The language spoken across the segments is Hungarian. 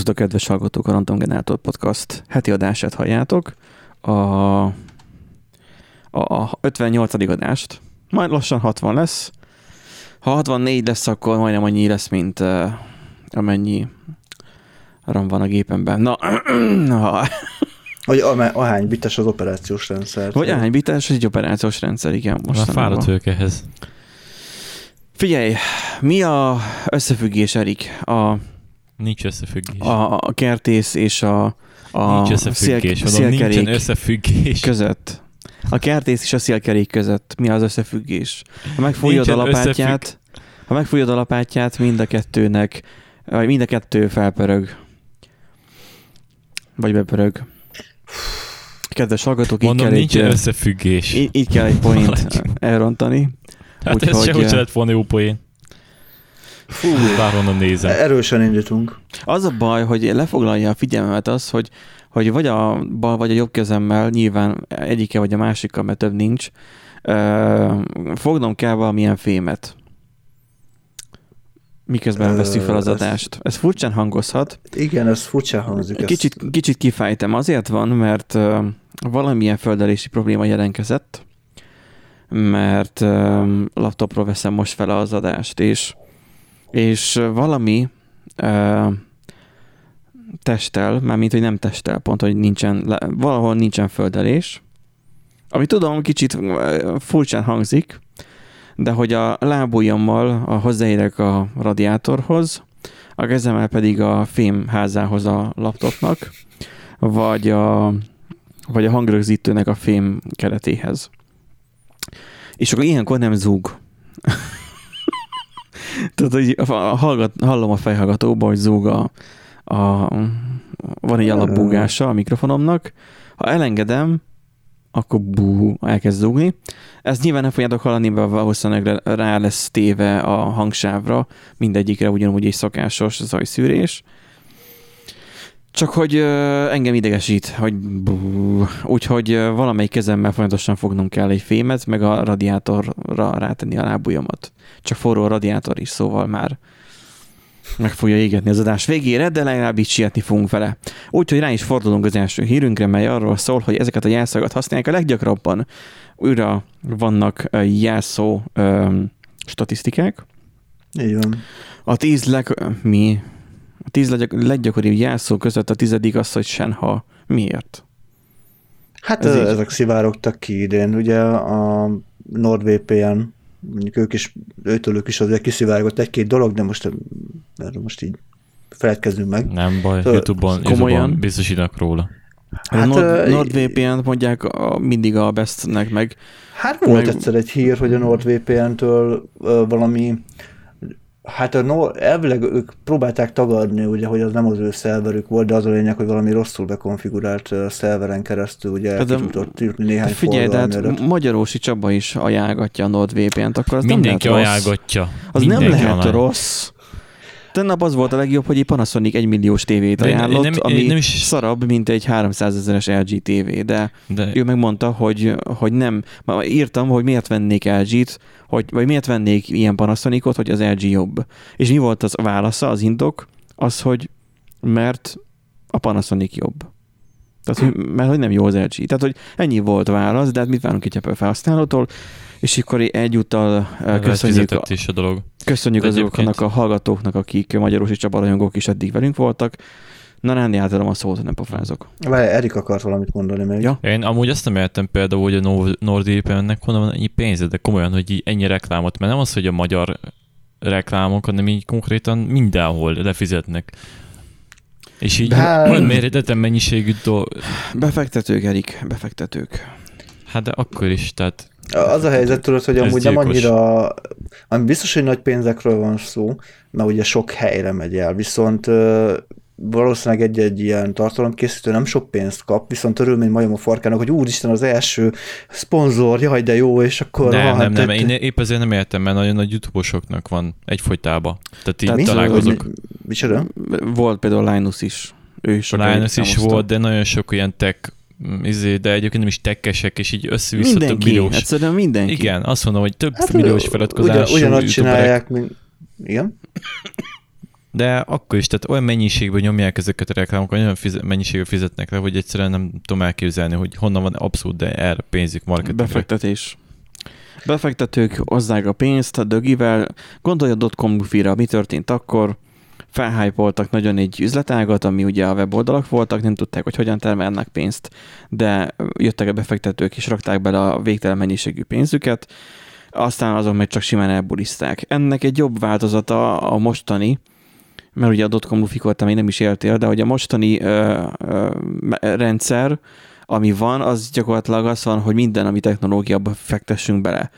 Szerbusztok, kedves hallgatók, a Random Generator Podcast heti adását halljátok. A, a, a 58. adást. Majd lassan 60 lesz. Ha 64 lesz, akkor majdnem annyi lesz, mint uh, amennyi RAM van a gépemben. Na, na. Vagy ahány bites az operációs rendszer. Vagy ahány bites az egy operációs rendszer, igen. Most Már fáradt ők ehhez. Figyelj, mi a összefüggés, Erik? A Nincs összefüggés. A, a kertész és a, a nincs összefüggés, szél, nincsen összefüggés. között. A kertész és a szélkerék között mi az összefüggés? Ha megfújod a lapátját, összefügg... ha megfújod a lapátját, mind a kettőnek, vagy mind a kettő felpörög. Vagy bepörög. Kedves hallgatók, Mondom, így kell nincs egy, összefüggés. Így, így kell egy point elrontani. Hát Úgy, ez hogy, sehogy lett volna jó poén. Fú, bárhonnan nézem. Erősen indítunk. Az a baj, hogy lefoglalja a figyelmemet az, hogy, hogy vagy a bal, vagy a jobb kezemmel, nyilván egyike vagy a másikkal, mert több nincs, fognom kell valamilyen fémet. Miközben veszik fel az adást. Ez furcsán hangozhat. Igen, ez furcsán hangzik. Kicsit, kicsit kifejtem. Azért van, mert valamilyen földelési probléma jelentkezett, mert laptopról veszem most fel az adást, és és valami uh, testel, mármint, hogy nem testel, pont, hogy nincsen, valahol nincsen földelés, ami tudom, kicsit furcsán hangzik, de hogy a lábujjammal a hozzáérek a radiátorhoz, a kezemmel pedig a fémházához a laptopnak, vagy a, vagy a hangrögzítőnek a fém keretéhez. És akkor ilyenkor nem zúg. Tudod, hogy hallgat, hallom a fejhallgatóban, hogy zúg a, a, van egy alapbúgása a mikrofonomnak. Ha elengedem, akkor bú, elkezd zúgni. Ezt nyilván nem fogjátok hallani, mert valószínűleg rá lesz téve a hangsávra, mindegyikre ugyanúgy egy szokásos zajszűrés. Csak hogy uh, engem idegesít, hogy úgyhogy valamelyik kezemmel folyamatosan fognunk kell egy fémet, meg a radiátorra rátenni a lábujjamat. Csak forró a radiátor is, szóval már meg fogja égetni az adás végére, de legalább így sietni fogunk vele. Úgyhogy rá is fordulunk az első hírünkre, mely arról szól, hogy ezeket a jelszagokat használják a leggyakrabban. Újra vannak jelszó um, statisztikák. Így van. A tíz leg... Mi? A tíz leggyakoribb jelszó között a tizedik az, hogy senha. Miért? Hát Ez ezek így... szivárogtak ki idén. Ugye a NordVPN, mondjuk ők is, őtőlük is azért kiszivárgott egy-két dolog, de most, erről most így feledkezzünk meg. Nem baj, szóval YouTube-on, komolyan, YouTube biztosítanak róla. Hát, Nord, NordVPN-t mondják a, mindig a bestnek meg. Hát volt meg... egyszer egy hír, hogy a NordVPN-től valami Hát a no, elvileg ők próbálták tagadni, ugye, hogy az nem az ő szerverük volt, de az a lényeg, hogy valami rosszul bekonfigurált szerveren keresztül ugye hát tudott írni néhány Figyelj, de hát Magyarósi Csaba is ajánlgatja a NordVPN-t, akkor az Mindenki nem lehet ajánlatja. Az Mindenki nem lehet ajánl. rossz. Tennap az volt a legjobb, hogy egy Panasonic 1 milliós tévét ajánlott, nem, ami nem is... szarabb, mint egy 300 ezeres LG TV, de, de, ő megmondta, hogy, hogy nem. Írtam, hogy miért vennék LG-t, hogy, vagy miért vennék ilyen Panasonicot, hogy az LG jobb. És mi volt az válasza, az indok? Az, hogy mert a Panasonic jobb. Tehát, hogy, mert hogy nem jó az LG. Tehát, hogy ennyi volt a válasz, de hát mit várunk egy Apple felhasználótól? És akkor egyúttal köszönjük, a, is a dolog. köszönjük azoknak a hallgatóknak, akik Magyarosi Csaba rajongók is eddig velünk voltak. Na, Rándi, átadom a szót, nem pofázok. Várj, Erik akart valamit mondani még. Ja? Én amúgy azt nem értem például, hogy a NordVPN-nek honnan van ennyi pénze, de komolyan, hogy így ennyi reklámot, mert nem az, hogy a magyar reklámok, hanem így konkrétan mindenhol lefizetnek. És így Be... méretetlen mennyiségű dolog. Befektetők, Erik, befektetők. Hát de akkor is, tehát az a helyzet tudod, hogy amúgy nem annyira, ami biztos, hogy nagy pénzekről van szó, mert ugye sok helyre megy el, viszont valószínűleg egy-egy ilyen tartalomkészítő nem sok pénzt kap, viszont örül, mint majom a farkának, hogy úristen az első szponzor, jaj, de jó, és akkor... Nem, ha, nem, nem, nem, én épp ezért nem értem, mert nagyon nagy youtube van egyfolytában. Tehát így Tehát találkozok. Mi, micsoda? Volt például Linus is. Ő is Linus is volt, de nagyon sok ilyen tech Mm, izé, de egyébként nem is tekkesek, és így össze-vissza mindenki, több milliós. Egyszerűen mindenki. Igen, azt mondom, hogy több hát, milliós feliratkozású ugyan, ugyanazt csinálják, mint... Igen? De akkor is, tehát olyan mennyiségben nyomják ezeket a reklámokat, olyan fizet, mennyiségben fizetnek le, hogy egyszerűen nem tudom elképzelni, hogy honnan van abszolút, de erre pénzük marketingre. Befektetés. Befektetők hozzák a pénzt a dögivel. Gondolj a dotcom ra mi történt akkor, felhájpoltak nagyon egy üzletágat, ami ugye a weboldalak voltak, nem tudták, hogy hogyan termelnek pénzt, de jöttek a befektetők és rakták bele a végtelen mennyiségű pénzüket, aztán azon meg csak simán elbuliszták. Ennek egy jobb változata a mostani, mert ugye a dotcom lufikot még nem is éltél, de hogy a mostani ö, ö, rendszer, ami van, az gyakorlatilag az van, hogy minden, ami technológiába fektessünk bele.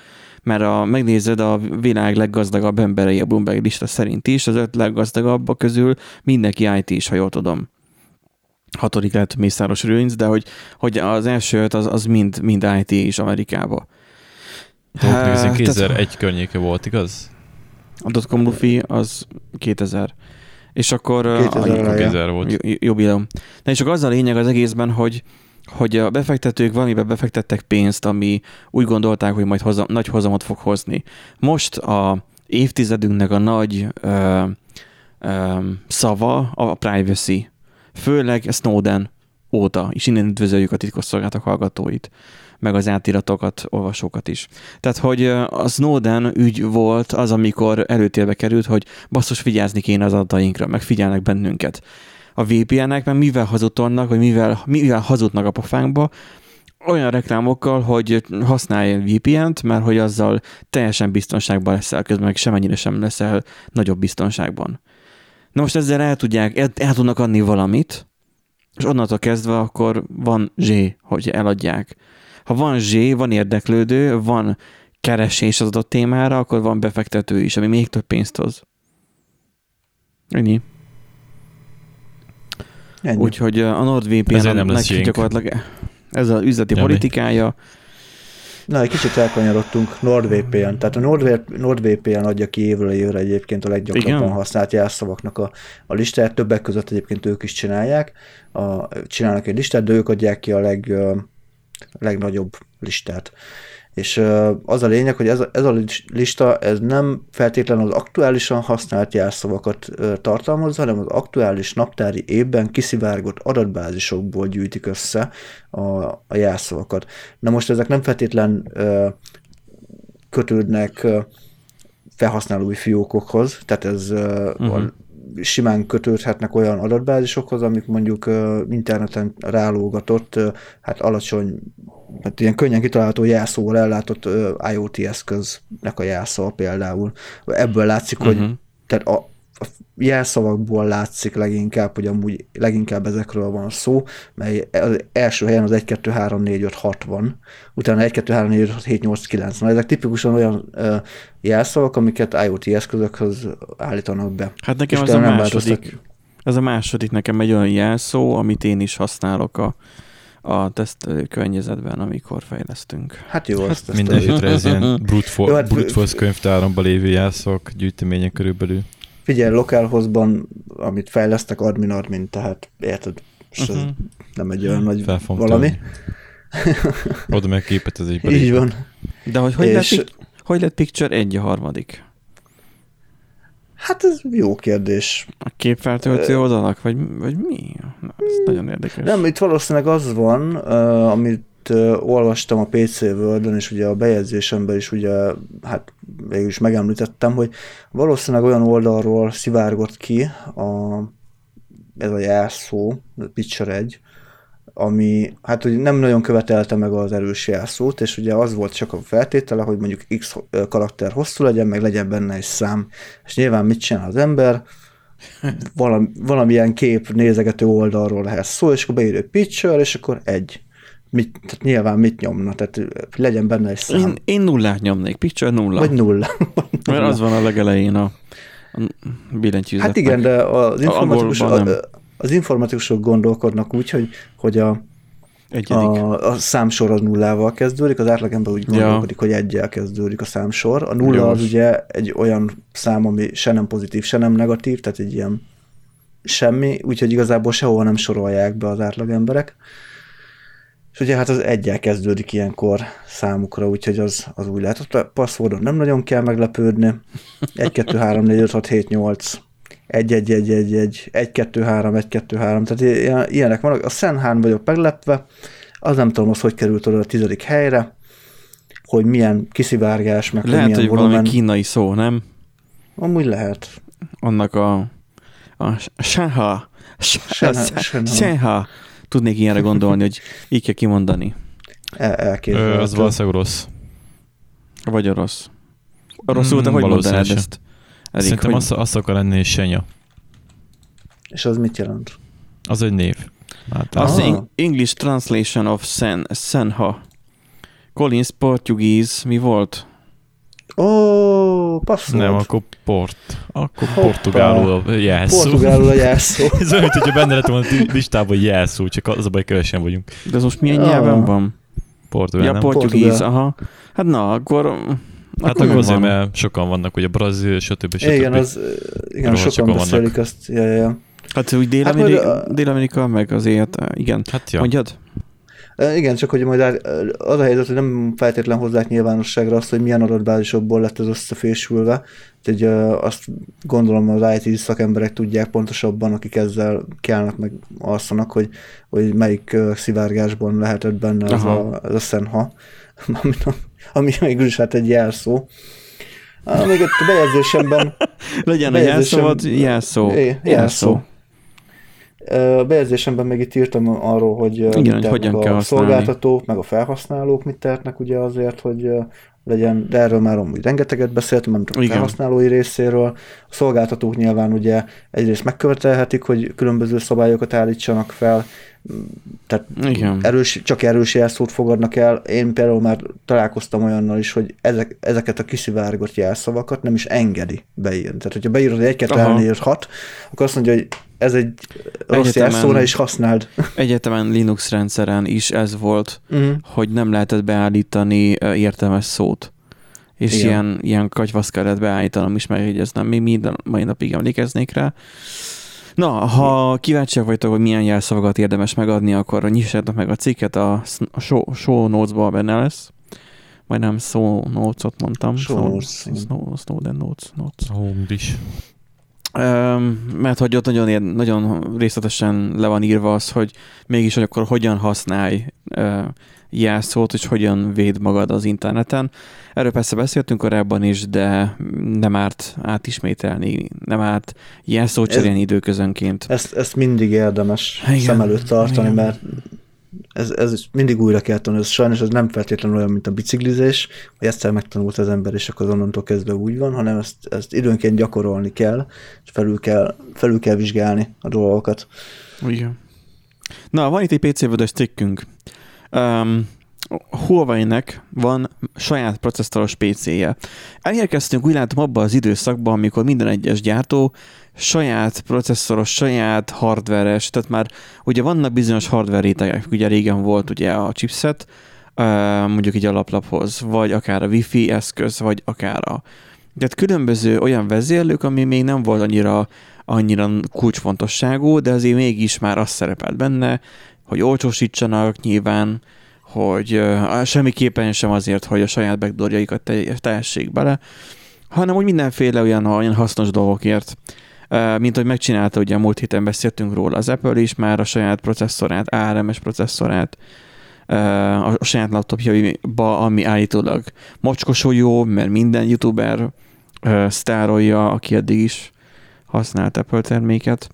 Mert a, megnézed a világ leggazdagabb emberei a Bloomberg lista szerint is, az öt leggazdagabbak közül mindenki IT is, ha jól tudom. Hatodik lett Mészáros Rőnc, de hogy, hogy az első öt az, az mind, mind IT is Amerikába. Hát, 2001 környéke volt, igaz? A dotcom lufi az 2000. És akkor 2000, a, 2000 volt. Jubileum. Na és akkor az a lényeg az egészben, hogy hogy a befektetők valamiben befektettek pénzt, ami úgy gondolták, hogy majd hoza, nagy hozamot fog hozni. Most a évtizedünknek a nagy ö, ö, szava a privacy. Főleg Snowden óta, és innen üdvözöljük a titkosszolgálatok hallgatóit, meg az átiratokat, olvasókat is. Tehát, hogy a Snowden ügy volt az, amikor előtérbe került, hogy basszus vigyázni kéne az adatainkra, meg figyelnek bennünket a VPN-ek, mert mivel hazudtolnak, vagy mivel, mivel hazudnak a pofánkba, olyan reklámokkal, hogy használj VPN-t, mert hogy azzal teljesen biztonságban leszel, közben meg semennyire sem leszel nagyobb biztonságban. Na most ezzel el tudják, el, el tudnak adni valamit, és onnantól kezdve akkor van zsé, hogy eladják. Ha van zsé, van érdeklődő, van keresés az adott témára, akkor van befektető is, ami még több pénzt hoz. Ennyi. Úgyhogy a NordVPN-nek gyakorlatilag ez az üzleti Jani. politikája. Na, egy kicsit elkanyarodtunk. NordVPN. Tehát a NordVPN adja ki évről évre egyébként a leggyakrabban Igen? használt jelszavaknak a, a listát. Többek között egyébként ők is csinálják. A, csinálnak egy listát, de ők adják ki a leg, legnagyobb listát. És az a lényeg, hogy ez a, ez a lista ez nem feltétlenül az aktuálisan használt jelszavakat tartalmazza, hanem az aktuális naptári évben kiszivárgott adatbázisokból gyűjtik össze a, a jelszavakat. Na most ezek nem feltétlen kötődnek felhasználói fiókokhoz, tehát ez uh-huh. Simán kötődhetnek olyan adatbázisokhoz, amik mondjuk interneten rálógatott, hát alacsony hát ilyen könnyen kitalálható jelszóval ellátott IoT eszköznek a jelszava például. Ebből látszik, uh-huh. hogy mhm. tehát a, a jelszavakból látszik leginkább, hogy amúgy leginkább ezekről van szó, mely az első helyen az 1, 2, 3, 4, 5, 6 van, utána 1, 2, 3, 4, 5, 6, 7, 8, 9 van. Ezek tipikusan olyan uh, jelszavak, amiket IoT eszközökhöz állítanak be. Hát nekem ez a második, ez a második nekem egy olyan jelszó, amit én is használok a a teszt környezetben, amikor fejlesztünk. Hát jó, hát azt minden esetre ez ilyen brute, for, jó, hát, brute force könyvtáromban lévő jelszok gyűjteménye körülbelül. Figyelj, localhozban, amit fejlesztek, admin admin, tehát érted, és uh-huh. ez nem egy olyan nagy valami. Oda meg képet, ez egy Így van. De hogy hogy, és... lett, hogy lett Picture egy a harmadik? Hát ez jó kérdés. A képfeltöltő oldalak, vagy, vagy mi? Na, ez hmm. nagyon érdekes. Nem, itt valószínűleg az van, uh, amit uh, olvastam a PC world és ugye a bejegyzésemben is ugye, hát végül is megemlítettem, hogy valószínűleg olyan oldalról szivárgott ki a, ez a jelszó, Picture 1, ami hát hogy nem nagyon követelte meg az erős jelszót, és ugye az volt csak a feltétele, hogy mondjuk X karakter hosszú legyen, meg legyen benne egy szám. És nyilván mit csinál az ember? Valami, valamilyen kép nézegető oldalról lehet szó, és akkor beírja picture, és akkor egy. Mit, tehát nyilván mit nyomna, tehát legyen benne egy szám. Én, én nullát nyomnék, picture nulla. Vagy nulla. Mert az van a legelején a, a billentyűzetnek. Hát igen, de az informatikus, a, az informatikusok gondolkodnak úgy, hogy, hogy a, a, a számsor az nullával kezdődik, az átlagember úgy gondolkodik, ja. hogy egyel kezdődik a számsor. A nulla Jós. az ugye egy olyan szám, ami se nem pozitív, se nem negatív, tehát egy ilyen semmi, úgyhogy igazából sehol nem sorolják be az átlagemberek. És ugye hát az egyel kezdődik ilyenkor számukra, úgyhogy az, az úgy lehet. A passzwordon nem nagyon kell meglepődni. 1, 2, 3, 4, 5, 6, 7, 8 egy, egy, egy, egy, egy, egy, kettő, három, egy, kettő, három, tehát ilyenek vannak. A Szenhán vagyok meglepve, az nem tudom, az hogy került oda a tizedik helyre, hogy milyen kiszivárgás, meg lehet, hogy milyen hogy volumen. valami kínai szó, nem? Amúgy lehet. Annak a, a Shenha, Shenha, tudnék ilyenre gondolni, hogy így kell kimondani. El, elképzelhető. Az valószínűleg rossz. Vagy orosz. Rosszul, te hmm, hogy mondanád ezt? Erik, Szerintem hogy... azt, azt akar lenni Senya. És az mit jelent? Az egy név. Hát, az ah. English translation of Sen, Senha. Collins Portuguese mi volt? Ó, oh. Nem, akkor port. Akkor Hoppa. portugálul a jelszó. Portugálul a jelszó. Ez olyan, hogyha benne lett volna listában jelszó, csak az a baj, kevesen vagyunk. De ez most milyen ah. nyelven van? Portugál, ja, portuguese, aha. Hát na, akkor Hát akkor, akkor azért, mert sokan vannak, ugye brazil, stb. stb. Igen, az, igen sokan, sokan beszélik vannak. azt. Ja, ja, ja. Hát úgy Dél-Amerika, hát, a... Dél-Amerika meg azért, igen. Hát ja. Mondjad? Igen, csak hogy majd az a helyzet, hogy nem feltétlen hozzák nyilvánosságra azt, hogy milyen adatbázisokból lett az összefésülve. Úgyhogy azt gondolom az IT szakemberek tudják pontosabban, akik ezzel kelnek meg alszanak, hogy, hogy melyik szivárgásban lehetett benne ez a, ez a szenha, ami, ami végül is hát egy jelszó. Még ott a bejegyzésemben... Legyen a jelszó, vagy jelszó. jelszó. jelszó. A bejegyzésemben meg itt írtam arról, hogy Igen, hogy hogyan a kell szolgáltatók, meg a felhasználók mit tehetnek ugye azért, hogy legyen, de erről már amúgy rengeteget beszéltem, nem csak a felhasználói részéről. A szolgáltatók nyilván ugye egyrészt megkövetelhetik, hogy különböző szabályokat állítsanak fel, tehát Igen. Erős, csak erős jelszót fogadnak el. Én például már találkoztam olyannal is, hogy ezek, ezeket a kiszivárgott jelszavakat nem is engedi beírni. Tehát, hogyha beírod egy 1 2 hat, akkor azt mondja, hogy ez egy rossz jelszó, is használd. Egyetemen Linux rendszeren is ez volt, uh-huh. hogy nem lehetett beállítani értelmes szót. És Igen. ilyen, ilyen katyvasz kellett beállítanom is, mert ez nem még minden mai napig emlékeznék rá. Na, ha kíváncsiak vagytok, hogy milyen jelszavakat érdemes megadni, akkor nyissátok meg a cikket, a, show, show notes-ba benne lesz. nem show notes-ot mondtam. Show notes. Snow, Snowden notes. notes. Home is. Mert hogy ott nagyon, nagyon részletesen le van írva az, hogy mégis hogy akkor hogyan használj jelszót, és hogyan véd magad az interneten. Erről persze beszéltünk korábban is, de nem árt átismételni, nem árt jelszót cserélni ez, időközönként. Ezt, ezt mindig érdemes Igen. szem előtt tartani, Igen. mert ez, ez mindig újra kell tanulni. Ez sajnos ez nem feltétlenül olyan, mint a biciklizés, hogy egyszer megtanult az ember, és akkor onnantól kezdve úgy van, hanem ezt, ezt időnként gyakorolni kell, és felül kell, felül kell vizsgálni a dolgokat. Igen. Na, van itt egy PC-vödös cikkünk. Um, Huawei-nek van saját processzoros PC-je. Elérkeztünk úgy látom abban az időszakban, amikor minden egyes gyártó saját processzoros, saját hardveres, tehát már ugye vannak bizonyos hardware rétegek, ugye régen volt ugye a chipset, mondjuk egy alaplaphoz, vagy akár a wifi eszköz, vagy akár a tehát különböző olyan vezérlők, ami még nem volt annyira, annyira kulcsfontosságú, de azért mégis már az szerepelt benne, hogy olcsósítsanak nyilván, hogy uh, semmiképpen sem azért, hogy a saját backdoorjaikat tehessék bele, hanem úgy mindenféle olyan, olyan hasznos dolgokért, mint hogy megcsinálta, ugye a múlt héten beszéltünk róla az Apple is, már a saját processzorát, ARMS processzorát, a saját laptopjaiba, ami állítólag mocskosó jó, mert minden youtuber sztárolja, aki eddig is használt Apple terméket.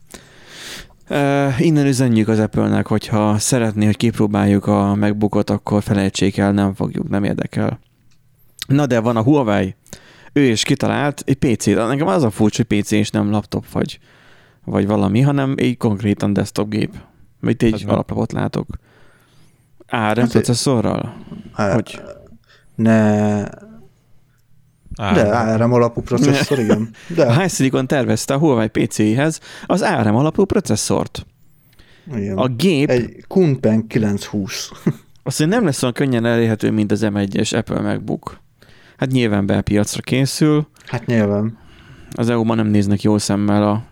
Innen üzenjük az Apple-nek, hogyha szeretné, hogy kipróbáljuk a MacBookot, akkor felejtsék el, nem fogjuk, nem érdekel. Na de van a Huawei, ő is kitalált egy PC-t. Nekem az a furcsa, hogy PC és nem laptop vagy, vagy valami, hanem egy konkrétan desktop gép. Itt egy alaplapot látok. ARM hát, processzorral? Hát, hogy? Ne, ARM. De ARM alapú processzor, igen. De. A HiSilicon tervezte a Huawei PC-hez az ARM alapú processzort. Igen. A gép... Egy Kunpen 920. Azt nem lesz olyan könnyen elérhető, mint az M1-es Apple MacBook. Hát nyilván belpiacra készül. Hát nyilván. Az EU-ban nem néznek jó szemmel a...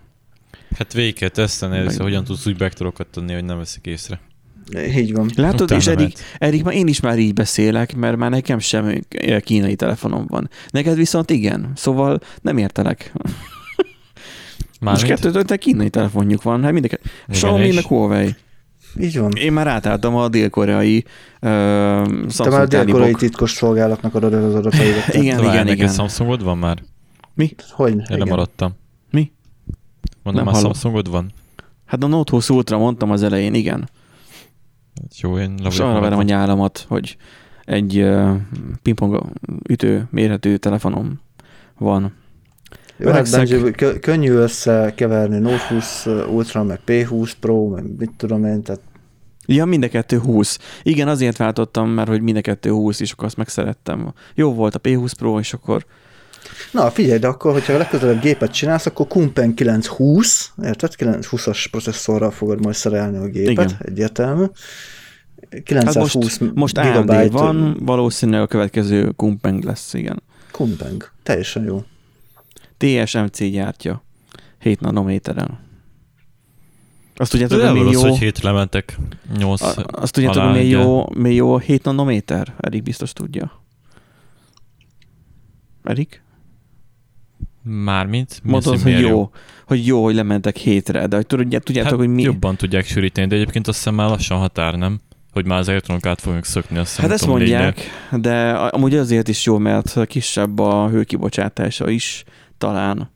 Hát végig kell tesztelni először, hogyan tudsz úgy backdorokat tenni, hogy nem veszik észre. Így van. Látod, Utána és eddig, eddig már én is már így beszélek, mert már nekem sem kínai telefonom van. Neked viszont igen, szóval nem értelek. Most kettőtöknek kínai telefonjuk van, hát mindeket. Xiaomi meg Huawei. Így van. Én már átálltam a dél-koreai uh, Samsung Te már a dél-koreai titkos szolgálatnak adod az adataidat. igen, igen, igen, igen. Samsungod van már? Mi? Hogy? Én nem maradtam. Mi? Mondom, már Samsungod van? Hát a Note 20 Ultra mondtam az elején, igen. Jó, én És arra verem a nyálamat, hogy egy uh, pingpong ütő méretű telefonom van. Jó, hát Benji, könnyű összekeverni Note 20 Ultra, meg P20 Pro, meg mit tudom én, tehát Ja, mind a kettő 20. Igen, azért váltottam, mert hogy mind a kettő 20, és akkor azt megszerettem. Jó volt a P20 Pro, és akkor... Na, figyelj, de akkor, hogyha legközelebb gépet csinálsz, akkor Kumpen 920, érted? 920-as processzorral fogod majd szerelni a gépet, Igen. egyértelmű. 920 hát most, most AMD van, valószínűleg a következő Kumpeng lesz, igen. Kumpeng, teljesen jó. TSMC gyártja 7 nanométeren. Azt tudjátok, hogy mi jó... hogy hétre mentek 8 a, Azt tudjátok, hogy mi jó, mi jó 7 nanométer? Erik biztos tudja. Erik? Mármint? Mondod, hogy jó, jó, hogy jó, hogy lementek hétre, de hogy tudjátok, hát hogy mi... jobban tudják sűríteni, de egyébként azt hiszem már lassan határ, nem? Hogy már az elektronok át fogunk szökni, azt Hát ezt mondják, négynek. de amúgy azért is jó, mert kisebb a hőkibocsátása is, talán.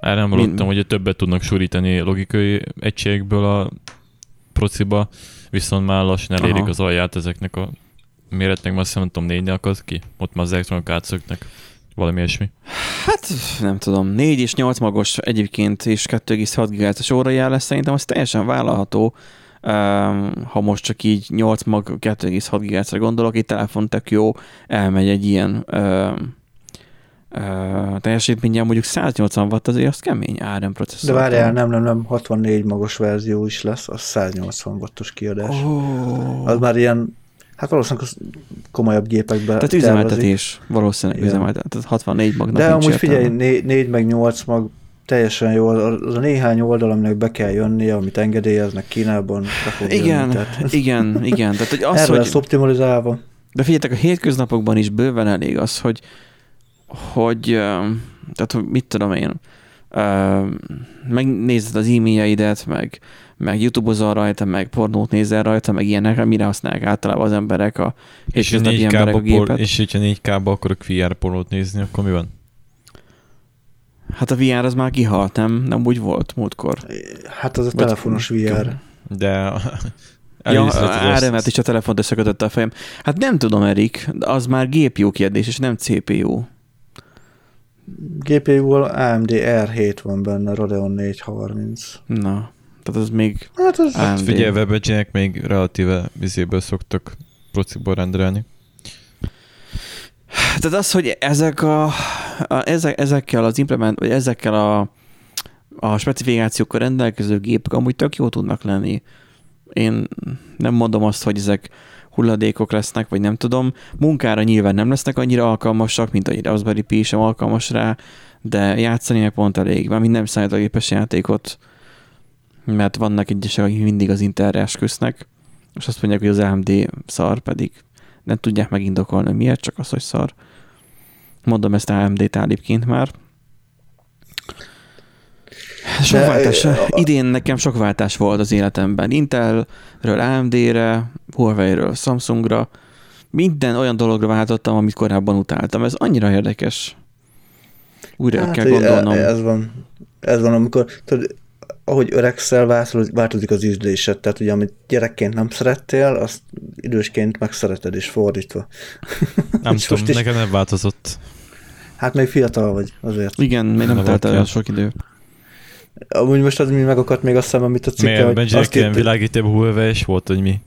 Erre nem hallottam, hogy többet tudnak súrítani logikai egységből a prociba, viszont már lassan elérik Aha. az alját ezeknek a méretnek, azt nem tudom, négynél akad ki? Ott már az elektronok átszöknek. Valami ilyesmi. Hát nem tudom, 4 és 8 magos egyébként és 2,6 GHz-es órajár lesz, szerintem az teljesen vállalható. Ha most csak így 8 mag 2,6 GHz-re gondolok, egy telefon tök jó, elmegy egy ilyen um, uh, teljesítményen mondjuk 180 watt azért az kemény ARM processzor. De várjál, nem, nem, nem, 64 magos verzió is lesz, az 180 wattos kiadás. Oh. Az már ilyen, hát valószínűleg az komolyabb gépekben Tehát üzemeltetés, valószínűleg üzemeltetés, tehát 64 magnak De amúgy figyelj, 4, 4 meg 8 mag teljesen jó, az a néhány oldal, aminek be kell jönnie, amit engedélyeznek Kínában. Igen, jönni, tehát. igen, igen. Tehát, hogy az, Erre hogy... lesz optimalizálva. De figyeljetek, a hétköznapokban is bőven elég az, hogy hogy, tehát hogy mit tudom én, megnézed az e-mailjeidet, meg, meg YouTube-ozol rajta, meg pornót nézel rajta, meg ilyenek, mire használják általában az emberek a hétköznapi emberek a gépet. Por, és hogyha 4 k akarok VR pornót nézni, akkor mi van? Hát a VR az már kihalt, nem? Nem úgy volt múltkor. Hát az a Vagy, telefonos VR. De Ja, áremet is a telefont összekötötte a fejem. Hát nem tudom, Erik, az már GPU kérdés, és nem CPU. GPU-val AMD R7 van benne, Radeon 430. Na, tehát az még Hát, az hát figyelj, webedge még relatíve vizéből szoktak prociból rendelni. Tehát az, hogy ezek a, a ezek, ezekkel az implement, vagy ezekkel a, a specifikációkkal rendelkező gépek amúgy tök jó tudnak lenni. Én nem mondom azt, hogy ezek hulladékok lesznek, vagy nem tudom. Munkára nyilván nem lesznek annyira alkalmasak, mint a Raspberry Pi sem alkalmas rá, de játszani meg pont elég, mert nem számítógépes játékot, mert vannak egyesek, akik mindig az Interre esküsznek, és azt mondják, hogy az AMD szar, pedig nem tudják megindokolni, miért, csak az, hogy szar. Mondom ezt AMD tálibként már. Sok De, váltás. A... Idén nekem sok váltás volt az életemben. Intelről AMD-re, Huawei-ről Samsungra. Minden olyan dologra váltottam, amit korábban utáltam. Ez annyira érdekes. Újra hát, kell gondolnom. Ez van. Ez van, amikor tudod, ahogy öregszel, változik az ízlésed. Tehát ugye, amit gyerekként nem szerettél, azt idősként megszereted, és fordítva. Nem tudom, is... nekem nem változott. Hát még fiatal vagy, azért. Igen, még nem, nem telt el sok idő. Amúgy most az mi megakadt még azt hiszem, amit a cikke, Miért? Benji, azt ilyen világítóbb Huawei is volt, hogy mi?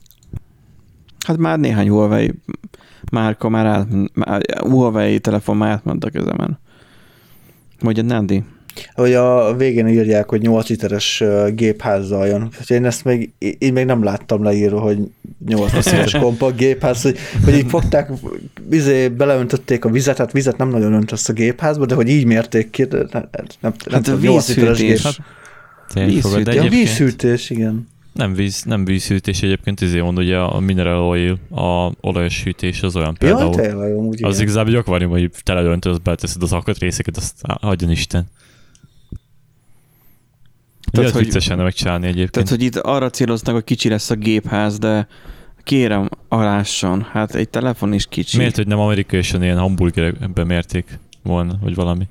Hát már néhány Huawei márka már át, már, Huawei telefon már átment a kezemen. Mondja, Nandi? Hogy a végén írják, hogy 8 literes gépházzal jön. Én ezt még, így még nem láttam leírva, hogy 8 literes kompakt gépház, hogy, hogy így fogták, vizé, beleöntötték a vizet, hát vizet nem nagyon öntesz a gépházba, de hogy így mérték ki, nem, nem, nem, hát a 8 literes gép. Hát, vízhűtés. Ja, vízhűtés, igen. Nem, víz, nem vízhűtés egyébként, izé mond, ugye a mineral oil, a olajos hűtés az olyan például. Ja, tényleg, amúgy Az igazából egy akvárium, hogy teledöntöd, azt beteszed az részeket, azt hagyjon Isten. Tehát, hogy, viccesen megcsinálni egyébként. Tehát, hogy itt arra céloznak, hogy kicsi lesz a gépház, de kérem, alásson. Hát egy telefon is kicsi. Miért, hogy nem amerikai és ilyen hamburgerekbe mérték volna, vagy valami?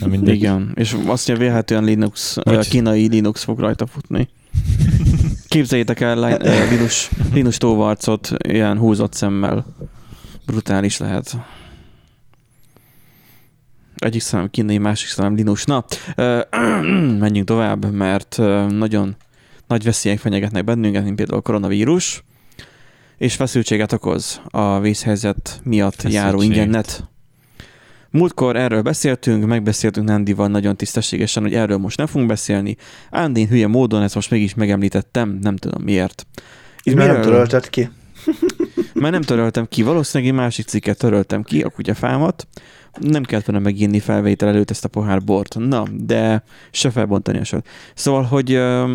Nem Igen, és azt mondja, vélhetően Linux, vagy... kínai Linux fog rajta futni. Képzeljétek el Linus, Linus tóvarcot ilyen húzott szemmel. Brutális lehet. Egyik szemem kínai, másik szemem Linus. Na, menjünk tovább, mert nagyon nagy veszélyek fenyegetnek bennünket, mint például a koronavírus, és feszültséget okoz a vészhelyzet miatt Feszültség. járó ingyennet. Múltkor erről beszéltünk, megbeszéltünk Nandival nagyon tisztességesen, hogy erről most nem fogunk beszélni. Ándén hülye módon ezt most mégis megemlítettem, nem tudom miért. Itt miért nem törölted ki? Mert nem töröltem ki, valószínűleg egy másik cikket töröltem ki, a kutyafámat. Nem kellett volna meginni felvétel előtt ezt a pohár bort. Na, de se felbontani a sort. Szóval, hogy uh,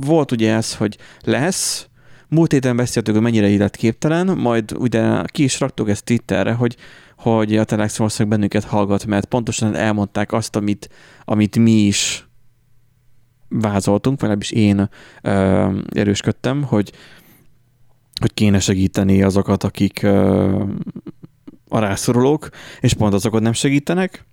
volt ugye ez, hogy lesz, múlt héten beszéltük, hogy mennyire életképtelen, majd ugye ki is raktuk ezt Twitterre, hogy hogy a Telex valószínűleg bennünket hallgat, mert pontosan elmondták azt, amit, amit mi is vázoltunk, vagy is én ö, erősködtem, hogy, hogy kéne segíteni azokat, akik ö, a rászorulók, és pont azokat nem segítenek.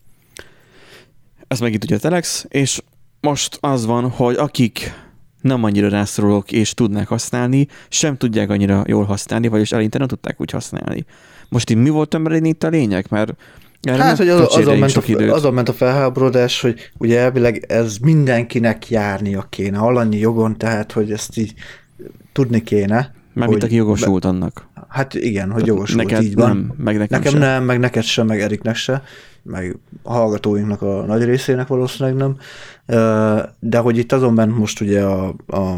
Ez megint ugye a Telex, és most az van, hogy akik nem annyira rászorulók és tudnák használni, sem tudják annyira jól használni, vagyis eleinte nem tudták úgy használni. Most itt mi volt tömörén itt a lényeg? Mert erre hát, hogy az, azon, ment a, időt. azon ment a felháborodás, hogy ugye elvileg ez mindenkinek járnia kéne, alanyi jogon, tehát, hogy ezt így tudni kéne. Mármint aki jogosult be, annak. Hát igen, hogy jogosult, neked így van. Nem, meg nekem, nekem sem. nem, meg neked sem, meg Eriknek se, meg a hallgatóinknak a nagy részének valószínűleg nem. De hogy itt azon bent most ugye a, a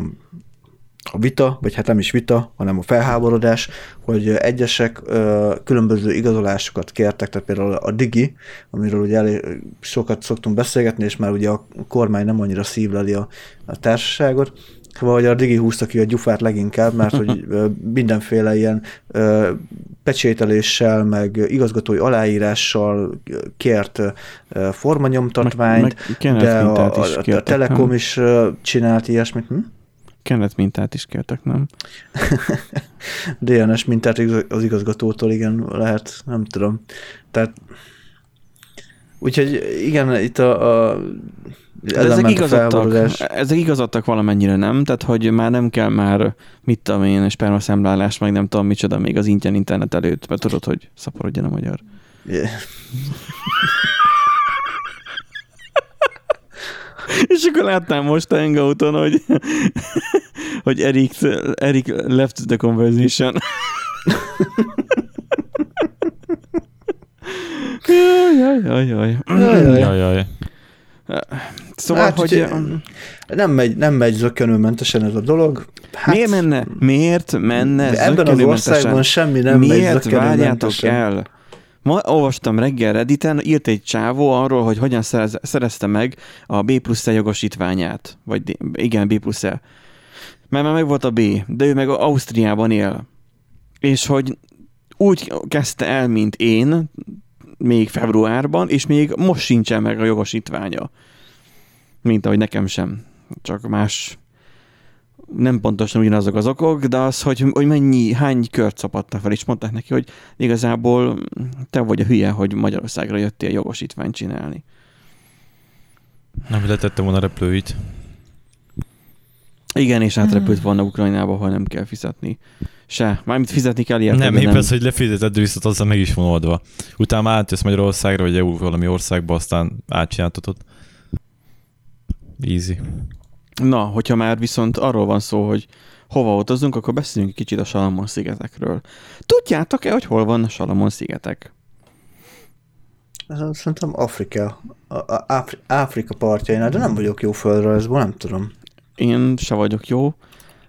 a vita, vagy hát nem is vita, hanem a felháborodás, hogy egyesek különböző igazolásokat kértek, tehát például a Digi, amiről ugye elég sokat szoktunk beszélgetni, és már ugye a kormány nem annyira szívleli a, a társaságot, vagy a Digi húzta ki a gyufát leginkább, mert hogy mindenféle ilyen pecsételéssel, meg igazgatói aláírással kért formanyomtatványt, meg, meg de a, a, a, a Telekom is csinált ilyesmit. Hm? Kenet mintát is kértek, nem? DNS mintát az igazgatótól, igen, lehet, nem tudom. Tehát Úgyhogy igen, itt a, a ezek igazadtak, ezek igazadtak valamennyire, nem? Tehát, hogy már nem kell már, mit tudom én, spermaszemlálás, meg nem tudom micsoda még az intyen internet előtt, mert tudod, hogy szaporodjon a magyar. Yeah. És akkor láttam most a hangouton, hogy, hogy Eric, Eric left the conversation. jaj, jaj, jaj, jaj. jaj, jaj. Szóval, hát, hogy... Nem megy, nem megy zökkenőmentesen ez a dolog. Hát, miért menne? Miért menne Ebben az országban semmi nem miért megy várjátok el? Ma olvastam reggel Redditen, írt egy csávó arról, hogy hogyan szerez, szerezte meg a B plusz jogosítványát. Vagy igen, B plusz. Mert már meg volt a B, de ő meg Ausztriában él. És hogy úgy kezdte el, mint én, még februárban, és még most sincsen meg a jogosítványa. Mint ahogy nekem sem. Csak más nem pontosan ugyanazok az okok, de az, hogy, hogy mennyi, hány kört szapadta fel, és mondták neki, hogy igazából te vagy a hülye, hogy Magyarországra jöttél jogosítványt csinálni. Nem letettem volna repülőit. Igen, és átrepült volna Ukrajnába, ha nem kell fizetni. Se. Mármint fizetni kell ilyet. Nem, épp ez, hogy lefizeted, viszont azzal meg is van oldva. Utána átjössz Magyarországra, vagy EU valami országba, aztán átcsináltatod. Easy. Na, hogyha már viszont arról van szó, hogy hova utazunk, akkor beszéljünk egy kicsit a Salamon szigetekről. Tudjátok-e, hogy hol van a Salamon szigetek? Szerintem Afrika, Afri- Afrika partjainál, de nem vagyok jó földrajzból, nem tudom. Én se vagyok jó,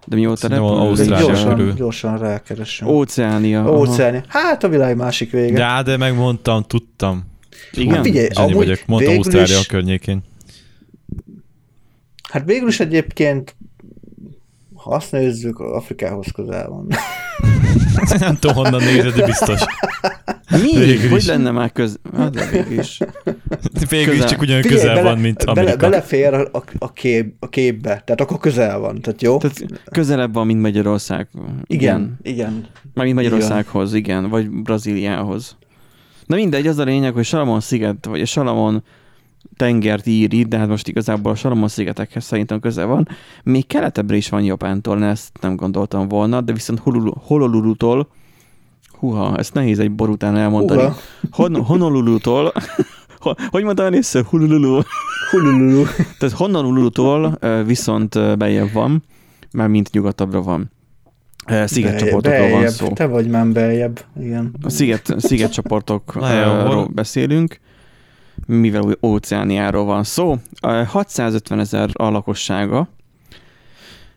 de mióta repülünk... Gyorsan, gyorsan rákeresem. Óceánia. Óceánia. Hát a világ másik vége. De, de megmondtam, tudtam. Igen? Hát figyelj, Zseni vagyok, mondtam Ausztrália is... környékén. Hát végül is egyébként, ha azt nézzük, Afrikához közel van. Nem tudom, honnan nézed, de biztos. Mi? Végül hogy is. lenne már köz... Hát, de végül is. Végül is csak ugyan közel, közel bele, van, mint Amerika. Bele, belefér a, a, kép, a képbe, tehát akkor közel van, tehát jó? Tehát közelebb van, mint Magyarország. Igen, igen. igen. Már mint Magyarországhoz, igen. igen, vagy Brazíliához. Na mindegy, az a lényeg, hogy Salamon sziget, vagy a Salamon tengert ír itt, de hát most igazából a Salamon szigetekhez szerintem közel van. Még keletebbre is van Japántól, ezt nem gondoltam volna, de viszont Honolulu-tól Húha, ezt nehéz egy bor után elmondani. Hon- Honolulu-tól, hogy mondtam először? Hulululu. Hulululu. Tehát Honolulu-tól viszont bejebb van, már mint nyugatabbra van. Szigetcsoportokról van szó. Te vagy már beljebb, igen. A sziget, szigetcsoportokról beszélünk, mivel óceániáról van szó. 650 ezer a lakossága,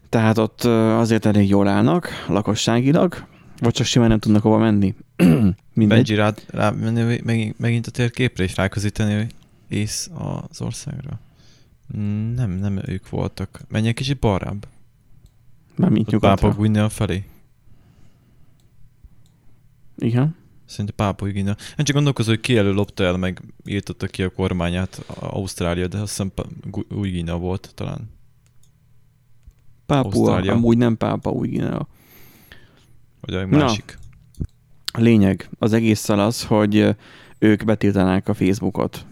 tehát ott azért elég jól állnak lakosságilag, vagy csak simán nem tudnak hova menni. Benji rá, rá menni megint, megint a térképre és ráközíteni ész az országra. Nem, nem ők voltak. Menj egy kicsit balrább. mint nyugatra. Pápa Guinea felé. Igen. Szerintem Pápa Guinea. Én csak gondolkozom, hogy ki elő lopta el, meg írtotta ki a kormányát Ausztrália, de azt hiszem új volt talán. Pápua, amúgy nem Pápa új Guinea. Vagy a másik. Na, a lényeg az egésszel az, hogy ők betiltanák a Facebookot.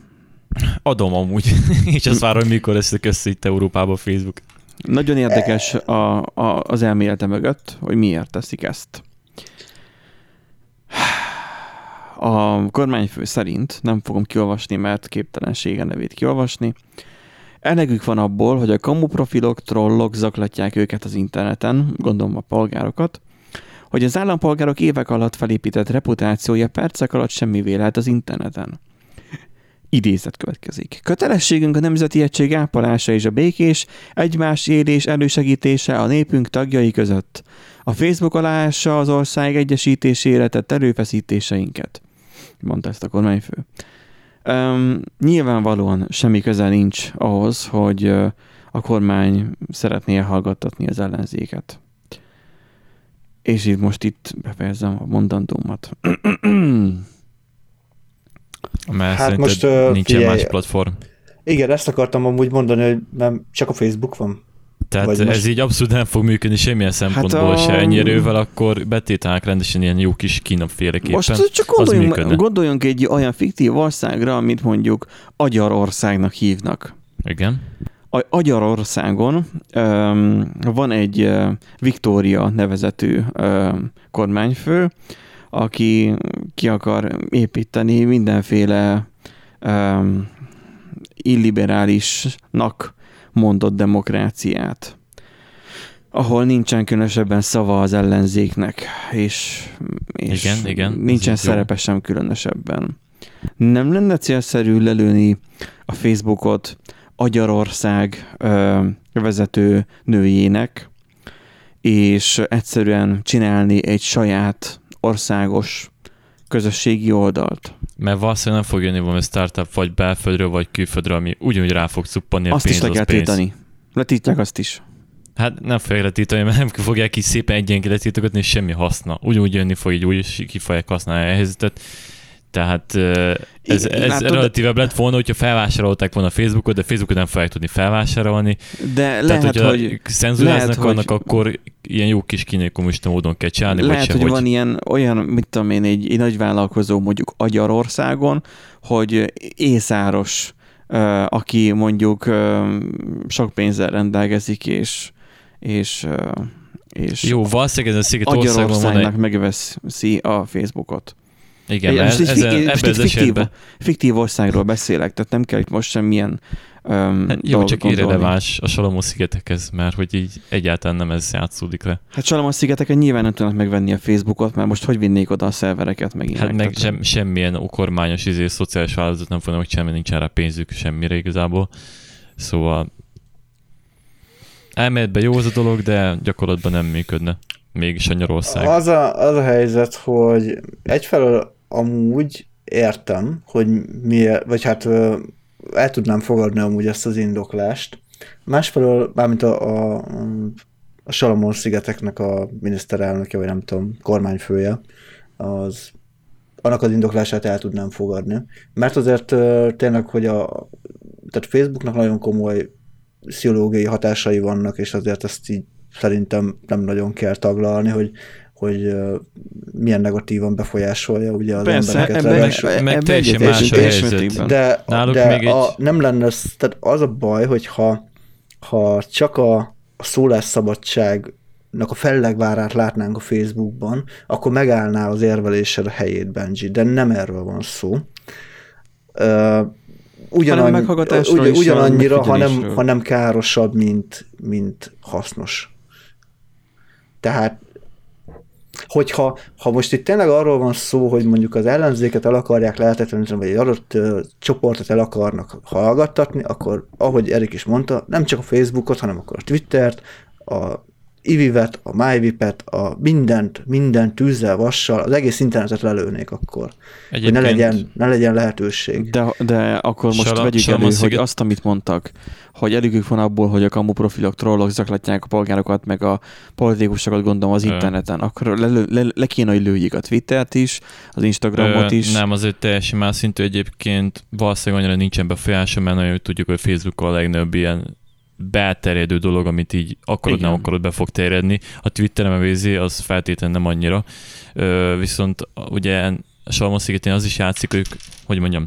Adom amúgy, és azt várom, mikor lesz össze itt Európában a Facebook. Nagyon érdekes a, a, az elmélete mögött, hogy miért teszik ezt. A kormányfő szerint, nem fogom kiolvasni, mert képtelensége nevét kiolvasni, Elegük van abból, hogy a kamu profilok, trollok zaklatják őket az interneten, gondolom a polgárokat, hogy az állampolgárok évek alatt felépített reputációja percek alatt semmi lehet az interneten. Idézet következik. Kötelességünk a nemzeti egység ápolása és a békés egymás élés elősegítése a népünk tagjai között. A Facebook aláássa az ország egyesítésére tett erőfeszítéseinket, mondta ezt a kormányfő. Um, nyilvánvalóan semmi köze nincs ahhoz, hogy a kormány szeretné hallgattatni az ellenzéket. És itt most itt befejezem a mondandómat. Mert hát most nincsen figyelj, más platform. Igen, ezt akartam amúgy mondani, hogy nem csak a Facebook van. Tehát Vagy ez most... így abszolút nem fog működni semmilyen szempontból hát a... se. Ennyi erővel akkor betétálnak rendesen ilyen jó kis kínapféleképpen. Most csak gondoljunk, gondoljunk egy olyan fiktív országra, amit mondjuk Agyarországnak hívnak. Igen. Agyarországon um, van egy uh, Viktória nevezetű um, kormányfő, aki ki akar építeni mindenféle um, illiberálisnak mondott demokráciát, ahol nincsen különösebben szava az ellenzéknek, és, és igen, igen, nincsen szerepe sem különösebben. Nem lenne célszerű lelőni a Facebookot Agyarország ö, vezető nőjének, és egyszerűen csinálni egy saját országos közösségi oldalt. Mert valószínűleg nem fog jönni valami startup vagy belföldről, vagy külföldről, ami ugyanúgy rá fog cuppanni a azt pénz, is le kell tiltani. Letítják azt is. Hát nem fogják letítani, mert nem fogják is szépen egyenként letiltogatni, és semmi haszna. Ugyanúgy jönni fog, így úgy ki fogják használni a helyzetet. Tehát ez, ez Látod, relatívebb lett volna, hogyha felvásárolták volna a Facebookot, de Facebookot nem fogják tudni felvásárolni. De lehet, Tehát, hogy... szenzuráznak lehet, annak, hogy... akkor ilyen jó kis kínai kommunista módon kell csinálni. Lehet, vagy hogy, van ilyen, olyan, mit tudom én, egy, egy nagy vállalkozó mondjuk Agyarországon, hogy észáros, aki mondjuk sok pénzzel rendelkezik, és és, és Jó, valószínűleg ez a Szigetországban van egy... megveszi a Facebookot. Igen, mert most ezen, ebben az fiktív, esetben... fiktív országról beszélek, tehát nem kell itt most semmilyen um, hát Jó, csak irreleváns a Salomon-szigetekhez, mert hogy így egyáltalán nem ez játszódik le. Hát Salomon-szigeteken nyilván nem tudnak megvenni a Facebookot, mert most hogy vinnék oda a szervereket meg Hát meg sem, semmilyen kormányos izé, szociális vállalatot nem fognak csinálni, nincs erre pénzük semmire igazából. Szóval elméletben jó az a dolog, de gyakorlatban nem működne. Mégis a Nyarország. Az a, az a helyzet, hogy egyfelől amúgy értem, hogy miért, vagy hát el tudnám fogadni amúgy ezt az indoklást. Másfelől, mármint a, a, a Salamon szigeteknek a miniszterelnöke, vagy nem tudom, kormányfője, az annak az indoklását el tudnám fogadni. Mert azért tényleg, hogy a tehát Facebooknak nagyon komoly pszichológiai hatásai vannak, és azért ezt így szerintem nem nagyon kell taglalni, hogy hogy milyen negatívan befolyásolja ugye az Persze, embereket. Ebben, meg, meg teljesen más a helyzet. De, Náluk de még a, egy... nem lenne, tehát az a baj, hogy ha, ha csak a, a szólásszabadság a fellegvárát látnánk a Facebookban, akkor megállná az érvelésed a helyét Benji, de nem erről van szó. Uh, ugyanannyi, ugy, ugyanannyira, hanem, hanem károsabb, mint, mint hasznos. Tehát hogyha ha most itt tényleg arról van szó, hogy mondjuk az ellenzéket el akarják lehetetleníteni, vagy egy adott uh, csoportot el akarnak hallgattatni, akkor ahogy Erik is mondta, nem csak a Facebookot, hanem akkor a Twittert, a ivivet, a MyVipet, a mindent, minden tűzzel, vassal, az egész internetet lelőnék akkor. Egyébként... Hogy ne legyen, ne legyen lehetőség. De, de akkor most Sala, vegyük elő, hogy azt, amit mondtak, hogy elégük van abból, hogy a kamu profilok trollok zaklatják a polgárokat, meg a politikusokat gondolom az interneten, Ö. akkor le, le, le kéne, hogy lőjék a Twittert is, az Instagramot Ö, is. Nem, azért teljesen más szintű egyébként valószínűleg annyira nincsen befolyása, mert nagyon tudjuk, hogy Facebook a legnagyobb ilyen belterjedő dolog, amit így akarod, Igen. nem akarod, be fog terjedni. A Twitteren a az feltétlenül nem annyira. Ö, viszont ugye a Salmon szigetén az is játszik, ők, hogy mondjam,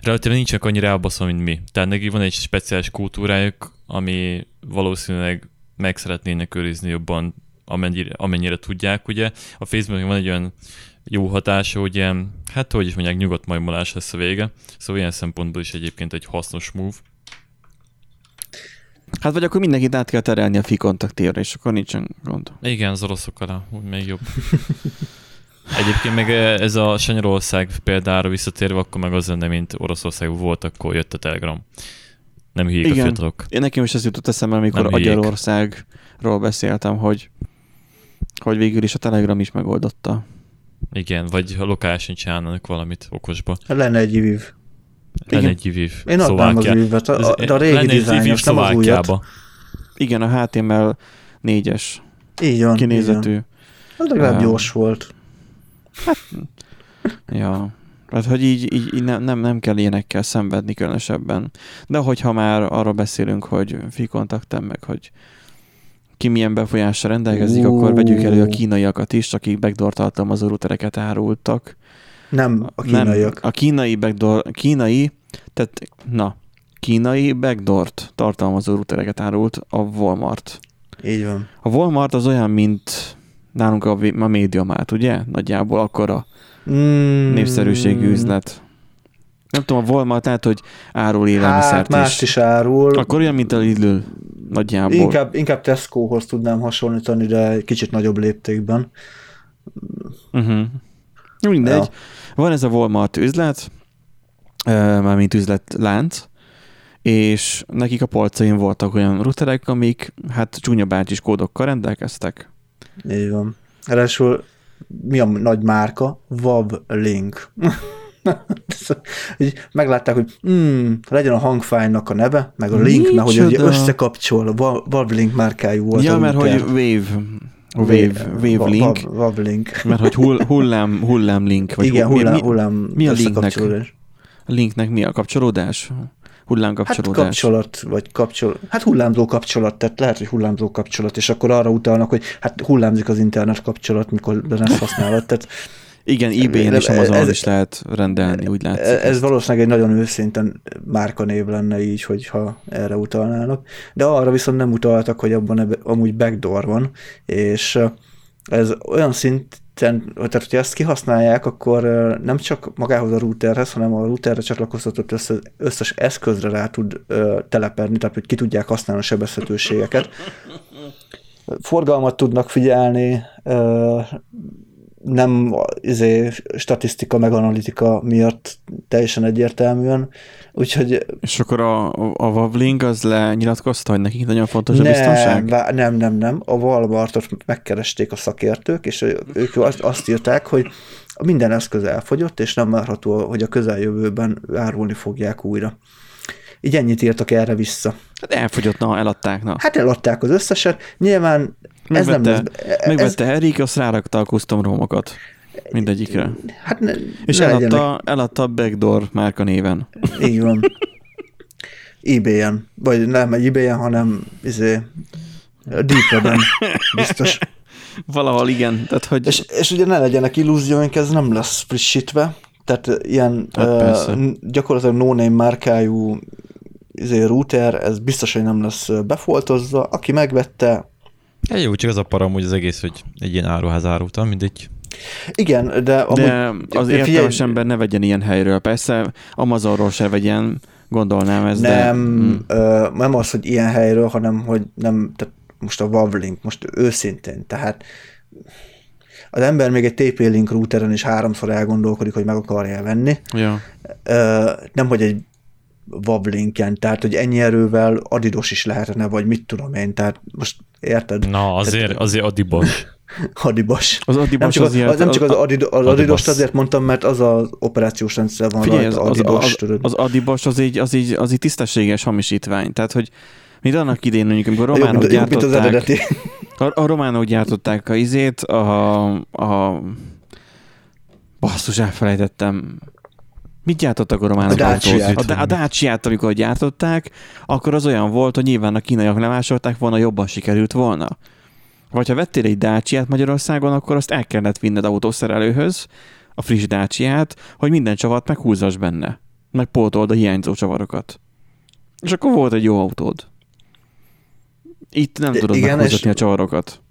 relatíve nincsenek annyira elbaszva, mint mi. Tehát neki van egy speciális kultúrájuk, ami valószínűleg meg szeretnének őrizni jobban, amennyire, amennyire tudják, ugye. A Facebookon van egy olyan jó hatása, hogy ilyen, hát hogy is mondják, nyugodt majmolás lesz a vége. Szóval ilyen szempontból is egyébként egy hasznos move. Hát vagy akkor mindenkit át kell terelni a fi kontaktérre, és akkor nincsen gond. Igen, az oroszokkal úgy még jobb. Egyébként meg ez a Sanyarország példára visszatérve, akkor meg az lenne, mint Oroszország volt, akkor jött a Telegram. Nem hülyék Igen. a fiatalok. Én nekem is ez jutott eszembe, amikor Magyarországról beszéltem, hogy, hogy végül is a Telegram is megoldotta. Igen, vagy ha lokálisan csinálnak valamit okosba. Lenne egy IVIV. Lenne egy IVIV. Én adnám az IVIV-et, a, de a régi dizájnos, nem az újat. Igen, a HTML 4-es így van, kinézetű. Így van. Az legalább um, gyors volt. Hát, ja. Hát, hogy így, így, így nem, nem, nem kell ilyenekkel szenvedni különösebben. De hogyha már arra beszélünk, hogy fi kontaktem meg, hogy ki milyen befolyással rendelkezik, uh. akkor vegyük elő a kínaiakat is, akik backdoor tartalmazó routereket árultak. Nem a kínaiak. Nem, a kínai backdoor, kínai, tehát na, kínai backdoor-t tartalmazó routereket árult a Walmart. Így van. A Walmart az olyan, mint nálunk a, a MediaMart, ugye? Nagyjából akkor a mm. népszerűségű üzlet. Nem tudom, a Walmart tehát, hogy árul élelmiszert hát, mást is. is árul. Akkor olyan, mint a Lidl nagyjából. Inkább, inkább Tescohoz tudnám hasonlítani, de kicsit nagyobb léptékben. Uh-huh. Mindegy. Ja. Van ez a Walmart üzlet, mármint üzletlánc, és nekik a polcain voltak olyan routerek, amik hát csúnya bácsis kódokkal rendelkeztek. Így van. Ráadásul mi a nagy márka? Wab Link. meglátták, hogy mm, legyen a hangfájnak a neve, meg a link, mert hogy összekapcsol, a Wablink márkájú volt. Ja, mert hogy Wave, Wave, Wave Link. Wave Link. Mert hogy hull, hullám, hullám link. Vagy Igen, hullám, mi, hullám mi a linknek? A linknek mi a kapcsolódás? Hullámkapcsolódás. Hát kapcsolat, vagy kapcsol, hát hullámzó kapcsolat, tehát lehet, hogy hullámzó kapcsolat, és akkor arra utalnak, hogy hát hullámzik az internet kapcsolat, mikor lesz használat. Tehát igen, ebay-en és Amazonon is lehet rendelni, úgy látszik. Ez ezt. valószínűleg egy nagyon őszintén márkanév lenne így, hogyha erre utalnának. De arra viszont nem utaltak, hogy abban amúgy backdoor van, és ez olyan szint, tehát hogyha ezt kihasználják, akkor nem csak magához a routerhez, hanem a routerre csatlakoztatott összes, összes eszközre rá tud telepedni, tehát hogy ki tudják használni a sebezhetőségeket. Forgalmat tudnak figyelni, nem izé, statisztika meg analitika miatt teljesen egyértelműen, úgyhogy... És akkor a, a Wavling az lenyilatkozta, hogy nekik nagyon fontos a nem, biztonság? Nem, nem, nem. A Walmartot megkeresték a szakértők, és ők azt írták, hogy minden eszköz elfogyott, és nem várható, hogy a közeljövőben árulni fogják újra. Így ennyit írtak erre vissza. Hát elfogyott, na, eladták, na. Hát eladták az összeset. Nyilván megvette, ez nem... Ez, megvette Erik, azt rárakta a custom romokat. Mindegyikre. Hát ne, És ne eladta, eladta a Backdoor márka néven. Így van. eBay-en. Vagy nem eBay-en, hanem izé, Deep biztos. Valahol igen. Tehát, hogy... és, és ugye ne legyenek illúzióink, ez nem lesz frissítve. Tehát ilyen hát uh, gyakorlatilag no-name márkájú izé, router, ez biztos, hogy nem lesz befoltozva. Aki megvette... Ja, jó, csak az a param, hogy az egész, hogy egy ilyen áruház árultam, mindegy. Igen, de, amúgy, de az értelmes ember ne vegyen ilyen helyről. Persze Amazonról se vegyen, gondolnám ez, nem, de... Mm. Ö, nem az, hogy ilyen helyről, hanem hogy nem, tehát most a Wavlink, most őszintén, tehát az ember még egy TP-Link routeren is háromszor elgondolkodik, hogy meg akarja venni. Ja. Ö, nem, hogy egy Wavlinken, tehát hogy ennyi erővel adidos is lehetne, vagy mit tudom én, tehát most érted? Na, azért, tehát, azért adibos. Adibas. Az Adibas nem csak az, azért, nem csak az, Adid, az Adidost azért mondtam, mert az az operációs rendszer van Figyelj, rajta, az, Adidas, az, az, az Adibas az így, az, így, az így tisztességes hamisítvány. Tehát, hogy mint annak idén, mondjuk, amikor a románok jobb, gyártották, jobb, az eredeti. A, a románok gyártották a izét, a, a basszus, elfelejtettem, Mit gyártottak a románok? A Dacia-t. A, a Dacia-t, amikor gyártották, akkor az olyan volt, hogy nyilván a kínaiak lemásolták volna, jobban sikerült volna. Vagy ha vettél egy Dacia-t Magyarországon, akkor azt el kellett vinned autószerelőhöz, a friss Dacia-t, hogy minden csavat meghúzas benne. Meg pótold a hiányzó csavarokat. És akkor volt egy jó autód. Itt nem tudod Igen, meghúzatni a csavarokat.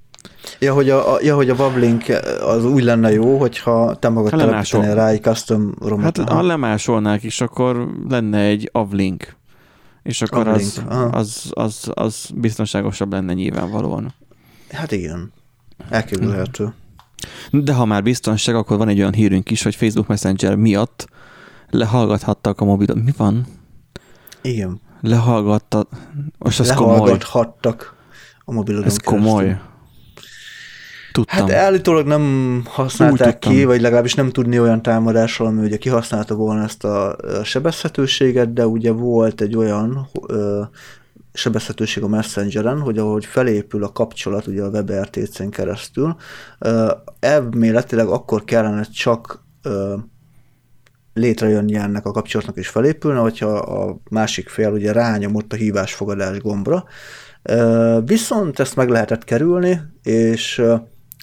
Ja, hogy a, a, ja, hogy a Wablink az úgy lenne jó, hogyha te magad telepítenél rá egy custom romot. Hát ha lemásolnák is, akkor lenne egy Avlink. És akkor az, az, az, az biztonságosabb lenne nyilvánvalóan. Hát igen. Elképzelhető. De ha már biztonság, akkor van egy olyan hírünk is, hogy Facebook Messenger miatt lehallgathattak a mobilon. Mi van? Igen. Lehallgatta. Most ez Lehallgathattak a mobilodon Ez komoly. Tudtam. Hát állítólag nem használták ki, vagy legalábbis nem tudni olyan támadásról, ami ugye kihasználta volna ezt a sebezhetőséget, de ugye volt egy olyan ö, sebezhetőség a Messengeren, hogy ahogy felépül a kapcsolat ugye a WebRTC-n keresztül, ö, elméletileg akkor kellene csak ö, létrejönni ennek a kapcsolatnak is felépülne, hogyha a másik fél ugye rányomott a hívásfogadás gombra. Viszont ezt meg lehetett kerülni, és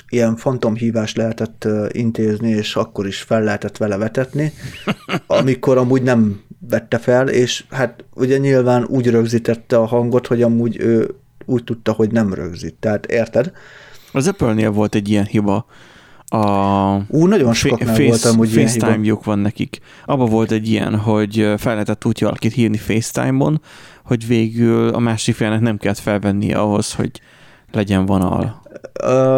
ilyen fantomhívást lehetett intézni, és akkor is fel lehetett vele vetetni, amikor amúgy nem vette fel, és hát ugye nyilván úgy rögzítette a hangot, hogy amúgy ő úgy tudta, hogy nem rögzít. Tehát érted? Az Apple-nél volt egy ilyen hiba. A Ú, nagyon sokaknál face, volt amúgy FaceTime-juk van nekik. Abba volt egy ilyen, hogy fel lehetett úgy valakit hívni FaceTime-on, hogy végül a másik félnek nem kellett felvennie ahhoz, hogy legyen vonal.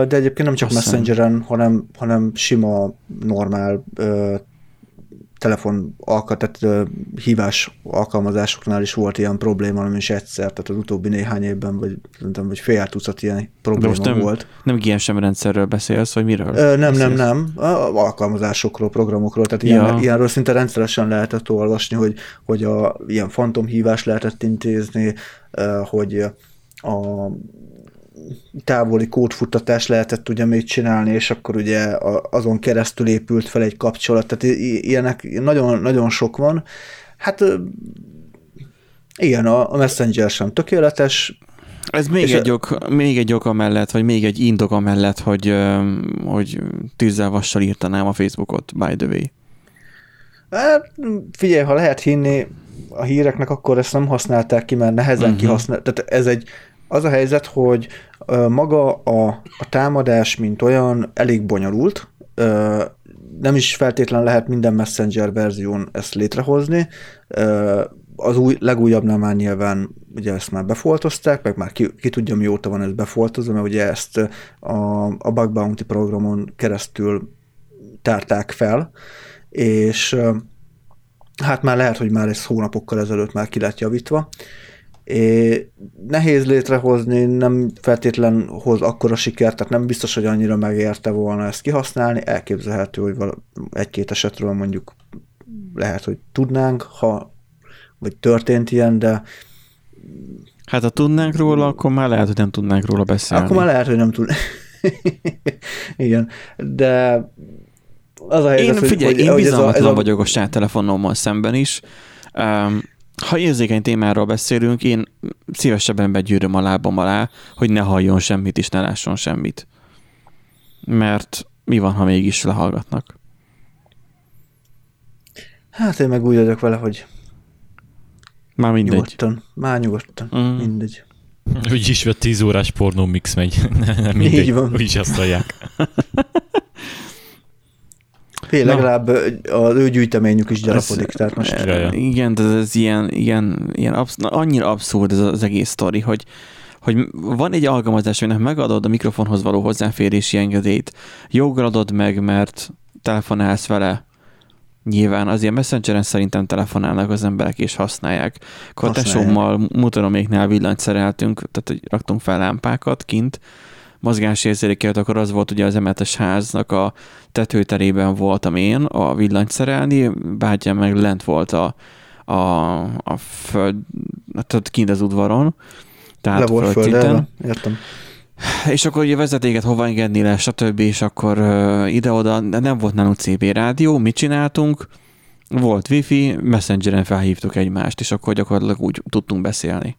De egyébként nem csak Messengeren, hanem, hanem sima, normál telefon tehát hívás alkalmazásoknál is volt ilyen probléma, nem is egyszer, tehát az utóbbi néhány évben, vagy szerintem, vagy fél tucat ilyen probléma most nem, volt. Nem GSM rendszerről beszélsz, vagy miről? Ö, nem, beszélsz? nem, nem. Alkalmazásokról, programokról, tehát ja. ilyen, ilyenről szinte rendszeresen lehetett olvasni, hogy, hogy a, ilyen fantomhívást lehetett intézni, hogy a távoli kódfuttatást lehetett ugye még csinálni, és akkor ugye azon keresztül épült fel egy kapcsolat, tehát ilyenek nagyon, nagyon sok van. Hát igen, a Messenger sem tökéletes, ez még egy, a... ok, még egy ok amellett, vagy még egy indok amellett, hogy, hogy tűzzel vassal írtanám a Facebookot, by the way. Hát, figyelj, ha lehet hinni a híreknek, akkor ezt nem használták ki, mert nehezen uh-huh. kihasznál. Tehát ez egy, az a helyzet, hogy maga a, a támadás, mint olyan, elég bonyolult, nem is feltétlen lehet minden Messenger verzión ezt létrehozni. Az új, legújabbnál már nyilván ugye ezt már befoltozták, meg már ki, ki tudja mióta van ez befoltozva, mert ugye ezt a, a Bug Bounty programon keresztül tárták fel, és hát már lehet, hogy már ez hónapokkal ezelőtt már ki lett javítva, É, nehéz létrehozni, nem feltétlen hoz akkora sikert, tehát nem biztos, hogy annyira megérte volna ezt kihasználni. Elképzelhető, hogy egy-két esetről mondjuk lehet, hogy tudnánk, ha vagy történt ilyen, de Hát ha tudnánk róla, akkor már lehet, hogy nem tudnánk róla beszélni. Akkor már lehet, hogy nem tudnánk. Igen, de Az a helyzet, én, figyelj, hogy, én bizalmatlan ez a, ez a... vagyok a saját telefonommal szemben is. Um, ha érzékeny témáról beszélünk, én szívesebben begyűröm a lábam alá, hogy ne halljon semmit és ne lásson semmit. Mert mi van, ha mégis lehallgatnak? Hát én meg úgy vagyok vele, hogy már mindegy. Nyugodtan. Már nyugodtan. Mm. Mindegy. Úgy is, vagy 10 órás pornó mix megy. nem mindegy. Így van. Úgy is azt hallják. Fél, legalább az ő gyűjteményük is gyarapodik, ez, tehát most... Igen, de ez ilyen, ilyen, ilyen absz- annyira abszurd ez az egész sztori, hogy hogy van egy alkalmazás, aminek megadod a mikrofonhoz való hozzáférési engedélyt, joggal adod meg, mert telefonálsz vele, Nyilván azért Messengeren szerintem telefonálnak az emberek és használják. Katesommal, motoroméknál villanyt szereltünk, tehát hogy raktunk fel lámpákat kint, mozgásérzékelt, akkor az volt ugye az emetes háznak a tetőterében voltam én a villanyt szerelni, bátyám meg lent volt a, a, a föld, tehát kint az udvaron, tehát Le volt földszinten. Értem. És akkor ugye vezetéket hova engedni le, stb. És akkor uh, ide-oda, nem volt nálunk CB rádió, mit csináltunk? Volt wifi, messengeren felhívtuk egymást, és akkor gyakorlatilag úgy tudtunk beszélni.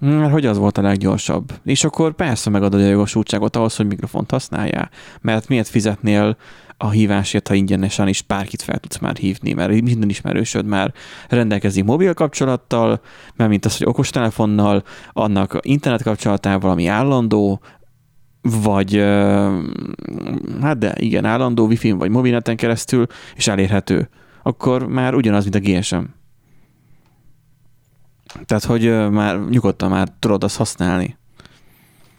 Mert hogy az volt a leggyorsabb. És akkor persze megadod a jogosultságot ahhoz, hogy mikrofont használjál. Mert miért fizetnél a hívásért, ha ingyenesen is bárkit fel tudsz már hívni, mert minden ismerősöd már rendelkezik mobil kapcsolattal, mert mint az, hogy okostelefonnal, annak internet kapcsolatával, ami állandó, vagy hát de igen, állandó wifi vagy mobilneten keresztül, és elérhető, akkor már ugyanaz, mint a GSM. Tehát, hogy már nyugodtan már tudod azt használni.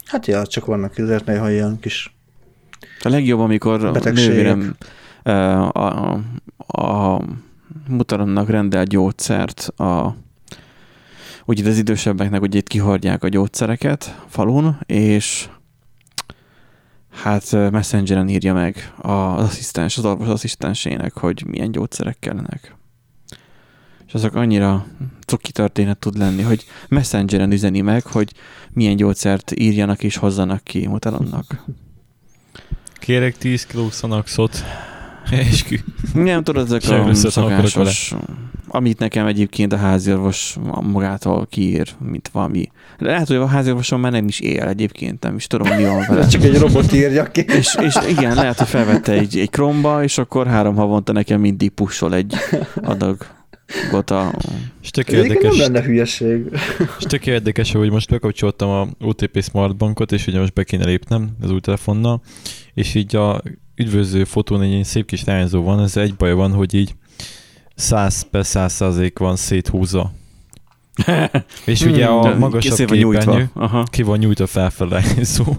Hát ja, csak vannak azért néha ilyen kis a legjobb, amikor nővérem a, a, a mutaronnak rendel gyógyszert a ugye az idősebbeknek ugye itt kihordják a gyógyszereket falun, és hát messengeren írja meg az asszisztens, az orvos asszisztensének, hogy milyen gyógyszerek kellenek. És azok annyira cuki történet tud lenni, hogy messengeren üzeni meg, hogy milyen gyógyszert írjanak és hozzanak ki mutalonnak. Kérek 10 kiló szanaxot. Eskü. Nem tudod, ezek a szokásos, amit nekem egyébként a háziorvos magától kiír, mint valami. Lehet, hogy a háziorvosom már nem is él egyébként, nem is tudom, mi van vele. Csak egy robot írja ki. És, és igen, lehet, hogy felvette egy, egy kromba, és akkor három havonta nekem mindig pussol egy adag Gota. És tök érdekes. Nem lenne hülyeség. És tök érdekes, hogy most bekapcsoltam a OTP Smart Bankot, és ugye most be kéne lépnem az új telefonnal, és így a üdvözlő fotón egy szép kis lányzó van, ez egy baj van, hogy így 100 per 100 százalék van széthúzva. és ugye a hmm, magasabb képernyő ki van nyújtva felfele, szó.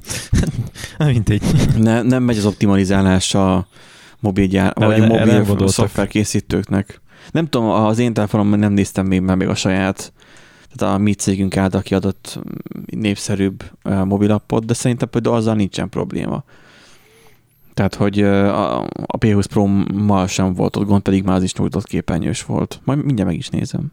Mindegy. Ne, nem megy az optimalizálás a mobil gyár, vagy a mobil szoftver készítőknek. Nem tudom, az én telefonomban nem néztem még, mert még a saját, tehát a mi cégünk által kiadott népszerűbb mobilappot, de szerintem például azzal nincsen probléma. Tehát, hogy a, a P20 Pro-mal sem volt ott gond, pedig már az is nyújtott képernyős volt. Majd mindjárt meg is nézem.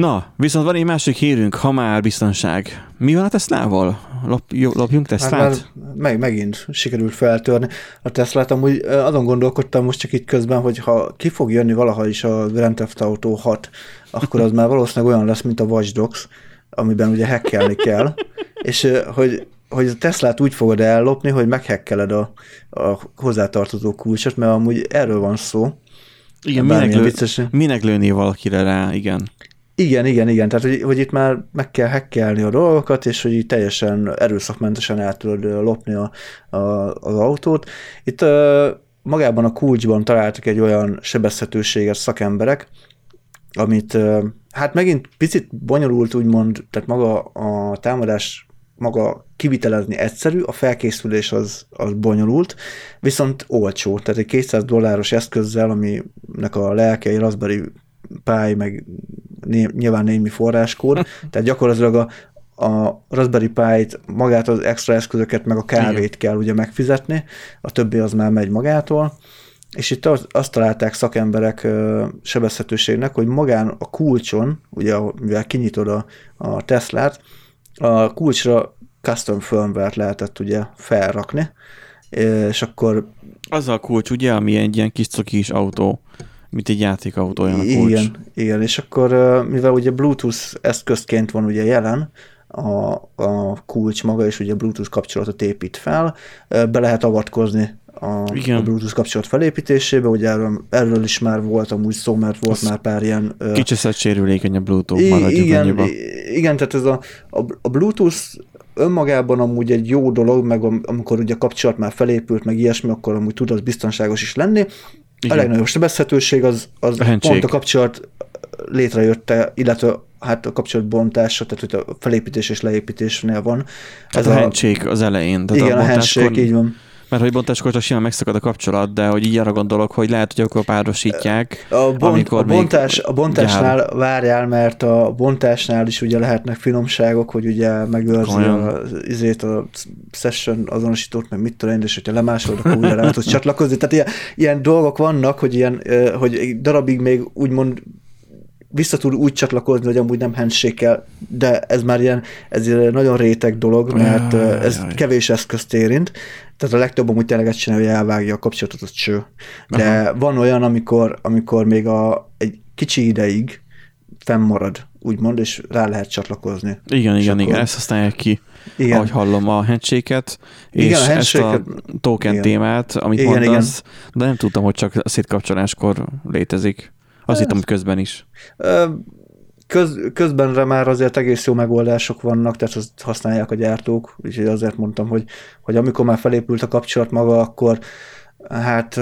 Na, viszont van egy másik hírünk, ha már biztonság. Mi van a Teslával? Lop, jó, lopjunk Teslát? Hát meg, megint sikerült feltörni a Teslát. Amúgy azon gondolkodtam most csak itt közben, hogy ha ki fog jönni valaha is a Grand Theft Auto 6, akkor az már valószínűleg olyan lesz, mint a Watch Dogs, amiben ugye hackelni kell, és hogy hogy a Teslát úgy fogod ellopni, hogy meghekkeled a, a hozzátartozó kulcsot, mert amúgy erről van szó. Igen, minek, lő, minek lőni valakire rá, igen. Igen, igen, igen. Tehát, hogy, hogy itt már meg kell hekkelni a dolgokat, és hogy így teljesen erőszakmentesen el tudod lopni a, a, az autót. Itt uh, magában a kulcsban találtak egy olyan sebezhetőséget szakemberek, amit uh, hát megint picit bonyolult úgymond, tehát maga a támadás maga kivitelezni egyszerű, a felkészülés az, az bonyolult, viszont olcsó, tehát egy 200 dolláros eszközzel, aminek a lelke egy Raspberry Pi, meg né, nyilván némi forráskód, tehát gyakorlatilag a, a Raspberry Pi-t, magát az extra eszközöket, meg a kávét Igen. kell ugye megfizetni, a többi az már megy magától, és itt az, azt találták szakemberek sebezhetőségnek, hogy magán a kulcson, ugye mivel kinyitod a, a Teslát, a kulcsra custom firmware lehetett ugye felrakni, és akkor... Az a kulcs, ugye, ami egy ilyen kis cokis autó, mint egy játékautó olyan a kulcs. Igen, igen, és akkor mivel ugye Bluetooth eszközként van ugye jelen, a, a kulcs maga, és ugye Bluetooth kapcsolatot épít fel, be lehet avatkozni a, Igen. a Bluetooth kapcsolat felépítésébe, ugye erről, erről is már volt amúgy szó, mert volt Az már pár ilyen... Kicsit sérülékeny a Bluetooth, igen, annyiba. Igen, tehát ez a, a, a Bluetooth önmagában amúgy egy jó dolog, meg amikor ugye a kapcsolat már felépült, meg ilyesmi, akkor amúgy tud az biztonságos is lenni. Igen. A legnagyobb sebezhetőség az, az a pont a kapcsolat létrejötte, illetve hát a kapcsolatbontása, tehát hogy a felépítés és leépítésnél van. Ez a, a handshake az elején. Tehát igen, a, a handshake, így van. Mert hogy bontáskor simán megszakad a kapcsolat, de hogy így arra gondolok, hogy lehet, hogy akkor párosítják, a bont, amikor a bontás, A bontásnál gyár... várjál, mert a bontásnál is ugye lehetnek finomságok, hogy ugye megőrzi a, izét, a session azonosítót, meg mit tudom én, és hogyha lemásolod, akkor újra rá tudsz csatlakozni. Tehát ilyen, ilyen dolgok vannak, hogy ilyen, hogy egy darabig még úgymond vissza tud úgy csatlakozni, hogy amúgy nem handshake de ez már ilyen, ez ilyen nagyon réteg dolog, mert jaj, ez jaj. kevés eszközt érint. Tehát a legtöbb amúgy tényleg ezt csinálja, hogy elvágja a kapcsolatot, az cső. De Aha. van olyan, amikor, amikor még a, egy kicsi ideig fennmarad, úgymond, és rá lehet csatlakozni. Igen, igen, akkor... igen, ezt használják ki, igen. ahogy hallom a handshake-et, és igen, a ezt a token igen. témát, amit igen, mondasz, igen. de nem tudtam, hogy csak a szétkapcsoláskor létezik. Azt hittem, hogy közben is. Köz, közbenre már azért egész jó megoldások vannak, tehát azt használják a gyártók, úgyhogy azért mondtam, hogy, hogy amikor már felépült a kapcsolat maga, akkor hát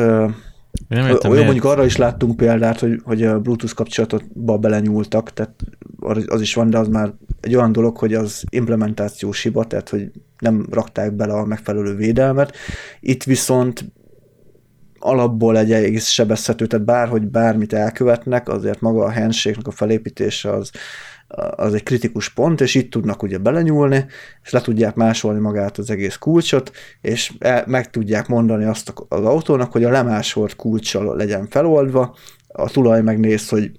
nem értem, olyan mondjuk arra is láttunk példát, hogy, hogy a Bluetooth kapcsolatba belenyúltak, tehát az is van, de az már egy olyan dolog, hogy az implementációs hiba, tehát hogy nem rakták bele a megfelelő védelmet. Itt viszont alapból egy egész sebezhető, tehát bárhogy bármit elkövetnek, azért maga a handshake a felépítése az, az egy kritikus pont, és itt tudnak ugye belenyúlni, és le tudják másolni magát az egész kulcsot, és el, meg tudják mondani azt az autónak, hogy a lemásolt kulcssal legyen feloldva, a tulaj megnéz, hogy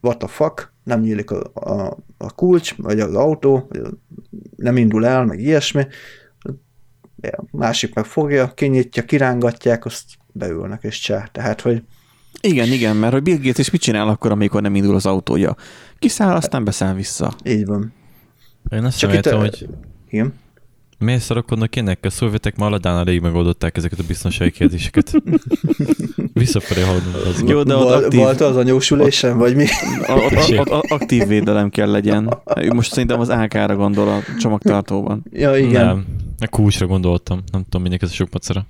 what the fuck, nem nyílik a, a, a kulcs, vagy az autó, vagy nem indul el, meg ilyesmi, másik meg fogja, kinyitja, kirángatják, azt beülnek és cseh. Tehát, hogy igen, igen, mert hogy Bill Gates is mit csinál akkor, amikor nem indul az autója? Kiszáll, aztán beszáll vissza. Így van. Én azt Csak értem, hogy... Igen? Miért szarakodnak ennek? A szovjetek már Aladán elég megoldották ezeket a biztonsági kérdéseket. Visszafelé haladunk. Az Jó, de ott aktív... Volt az anyósülésen, vagy mi? Ott, ott, ott, aktív védelem kell legyen. Most szerintem az AK-ra gondol a csomagtartóban. Ja, igen. Nem, a kulcsra gondoltam. Nem tudom, mindenki ez a sok macera.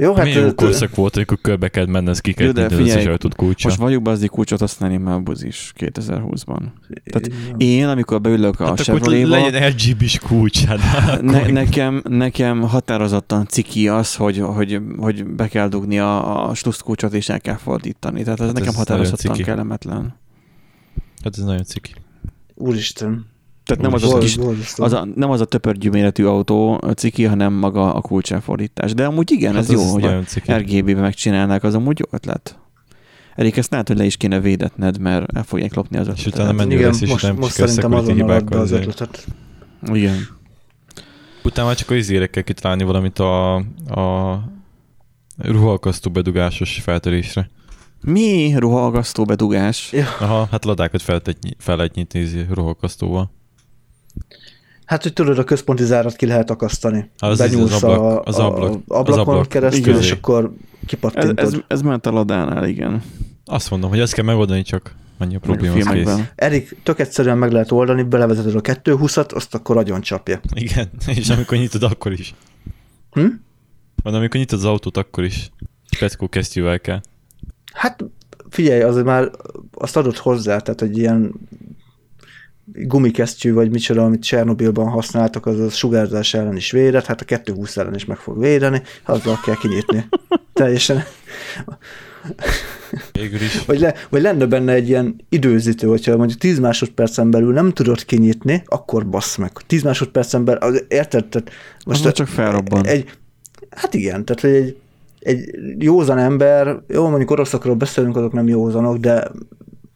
Jó, hát... Milyen jó korszak volt, amikor körbe kell menni, ez ki kell tenni az ajtót kulcsa. Most vagyok be az kulcsot használni már az is 2020-ban. Tehát én, amikor beülök a hát Chevrolet-ba... legyen RGB-s kulcs. Hát, ne, nekem, nekem határozottan ciki az, hogy, hogy, hogy be kell dugni a, a kulcsot és el kell fordítani. Tehát ez hát nekem ez határozottan kellemetlen. Hát ez nagyon ciki. Úristen. Tehát nem az, az, kis, az a, nem az a töpörgyű méretű autó ciki, hanem maga a kulcselfordítás. De amúgy igen, hát ez jó, hogy a RGB-be megcsinálnák, az amúgy jó ötlet. Erik, ezt lehet, hogy le is kéne védetned, mert el fogják lopni az ötletet. És utána menni igen, lesz, és most, nem most szerintem azon az ötletet. Igen. Utána már csak az izére kell kitalálni valamit a, a ruhalkasztó bedugásos feltörésre. Mi ruhalkasztó bedugás? Ja. Aha, hát ladákat fel, fel lehet nyitni ruhalkasztóval. Hát, hogy tudod, a központi zárat ki lehet akasztani. Az Benyúlsz az ablak, az ablak, a, ablakon az ablak keresztül, és akkor kipattintod. Ez, ez, ez ment a ladánál, igen. Azt mondom, hogy ezt kell megoldani, csak annyi a probléma, az kész. Erik, tök egyszerűen meg lehet oldani, belevezeted a 220-at, azt akkor agyon csapja. Igen, és amikor nyitod, akkor is. Hm? Van, amikor nyitod az autót, akkor is. Peckó kesztyűvel kell. Hát figyelj, azért már azt adott hozzá, tehát egy ilyen gumikesztyű, vagy micsoda, amit Csernobilban használtak, az a sugárzás ellen is védett, hát a 220 ellen is meg fog védeni, azzal kell kinyitni. Teljesen. is. Vagy, le, vagy lenne benne egy ilyen időzítő, hogyha mondjuk 10 másodpercen belül nem tudod kinyitni, akkor bassz meg. 10 másodpercen belül, érted? Tehát most az csak felrobban. Egy, hát igen, tehát egy, egy józan ember, jó, mondjuk oroszokról beszélünk, azok nem józanok, de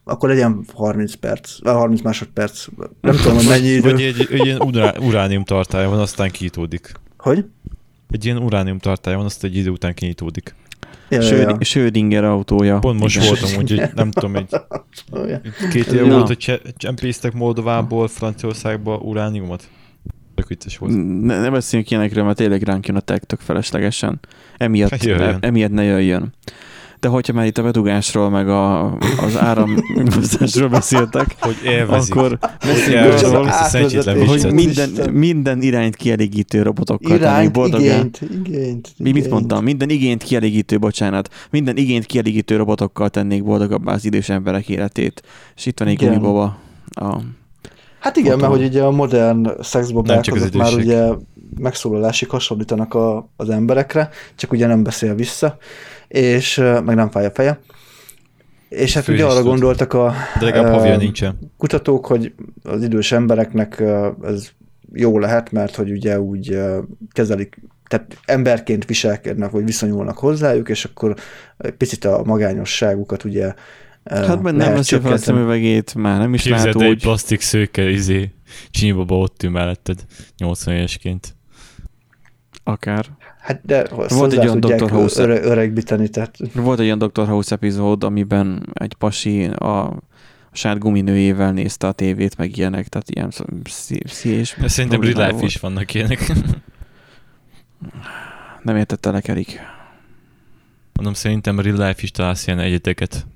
akkor legyen 30 perc, 30 másodperc, nem tudom, hogy mennyi idő. Vagy egy, egy ilyen uránium tartálya van, aztán kiítódik. Hogy? Egy ilyen uránium tartálya van, azt egy idő után kinyitódik. Ja, Schröd- ja. Schrödinger autója. Pont most Igen. voltam, úgyhogy nem tudom, egy két év volt, hogy csempésztek Moldovából, Franciaországba urániumot. Tök vicces volt. Ne, ne beszéljünk ilyenekről, mert tényleg ránk jön a tech tök feleslegesen. Emiatt, ne, emiatt ne jöjjön. De hogyha már itt a bedugásról, meg a, az áramhozásról beszéltek, hogy élvezik. akkor beszéljünk arról, hogy minden, minden irányt kielégítő robotokkal irányt, boldogán. Igényt, igényt, igényt. Mi mit mondtam? Minden igényt kielégítő, bocsánat. Minden igényt kielégítő robotokkal tennék boldogabbá az idős emberek életét. És itt van egy gumiboba a Hát igen, mert hogy ugye a modern szexbobák azok már ugye megszólalásig hasonlítanak a, az emberekre, csak ugye nem beszél vissza, és meg nem fáj a feje. És hát ugye arra tud. gondoltak a De legalább nincsen. kutatók, hogy az idős embereknek ez jó lehet, mert hogy ugye úgy kezelik, tehát emberként viselkednek, vagy viszonyulnak hozzájuk, és akkor egy picit a magányosságukat ugye Hát mert nem veszi fel a szemüvegét, már nem is Képzeld lát úgy. egy plastik szőke, izé, csinyibaba ott ül melletted 80 évesként. Akár. Hát de volt egy olyan Dr. House öre, öregbíteni, tehát... Volt egy olyan Dr. House epizód, amiben egy pasi a saját guminőjével nézte a tévét, meg ilyenek, tehát ilyen és Szerintem real life is vannak ilyenek. Nem értettelek, Erik. Mondom, szerintem real life is találsz ilyen egyeteket.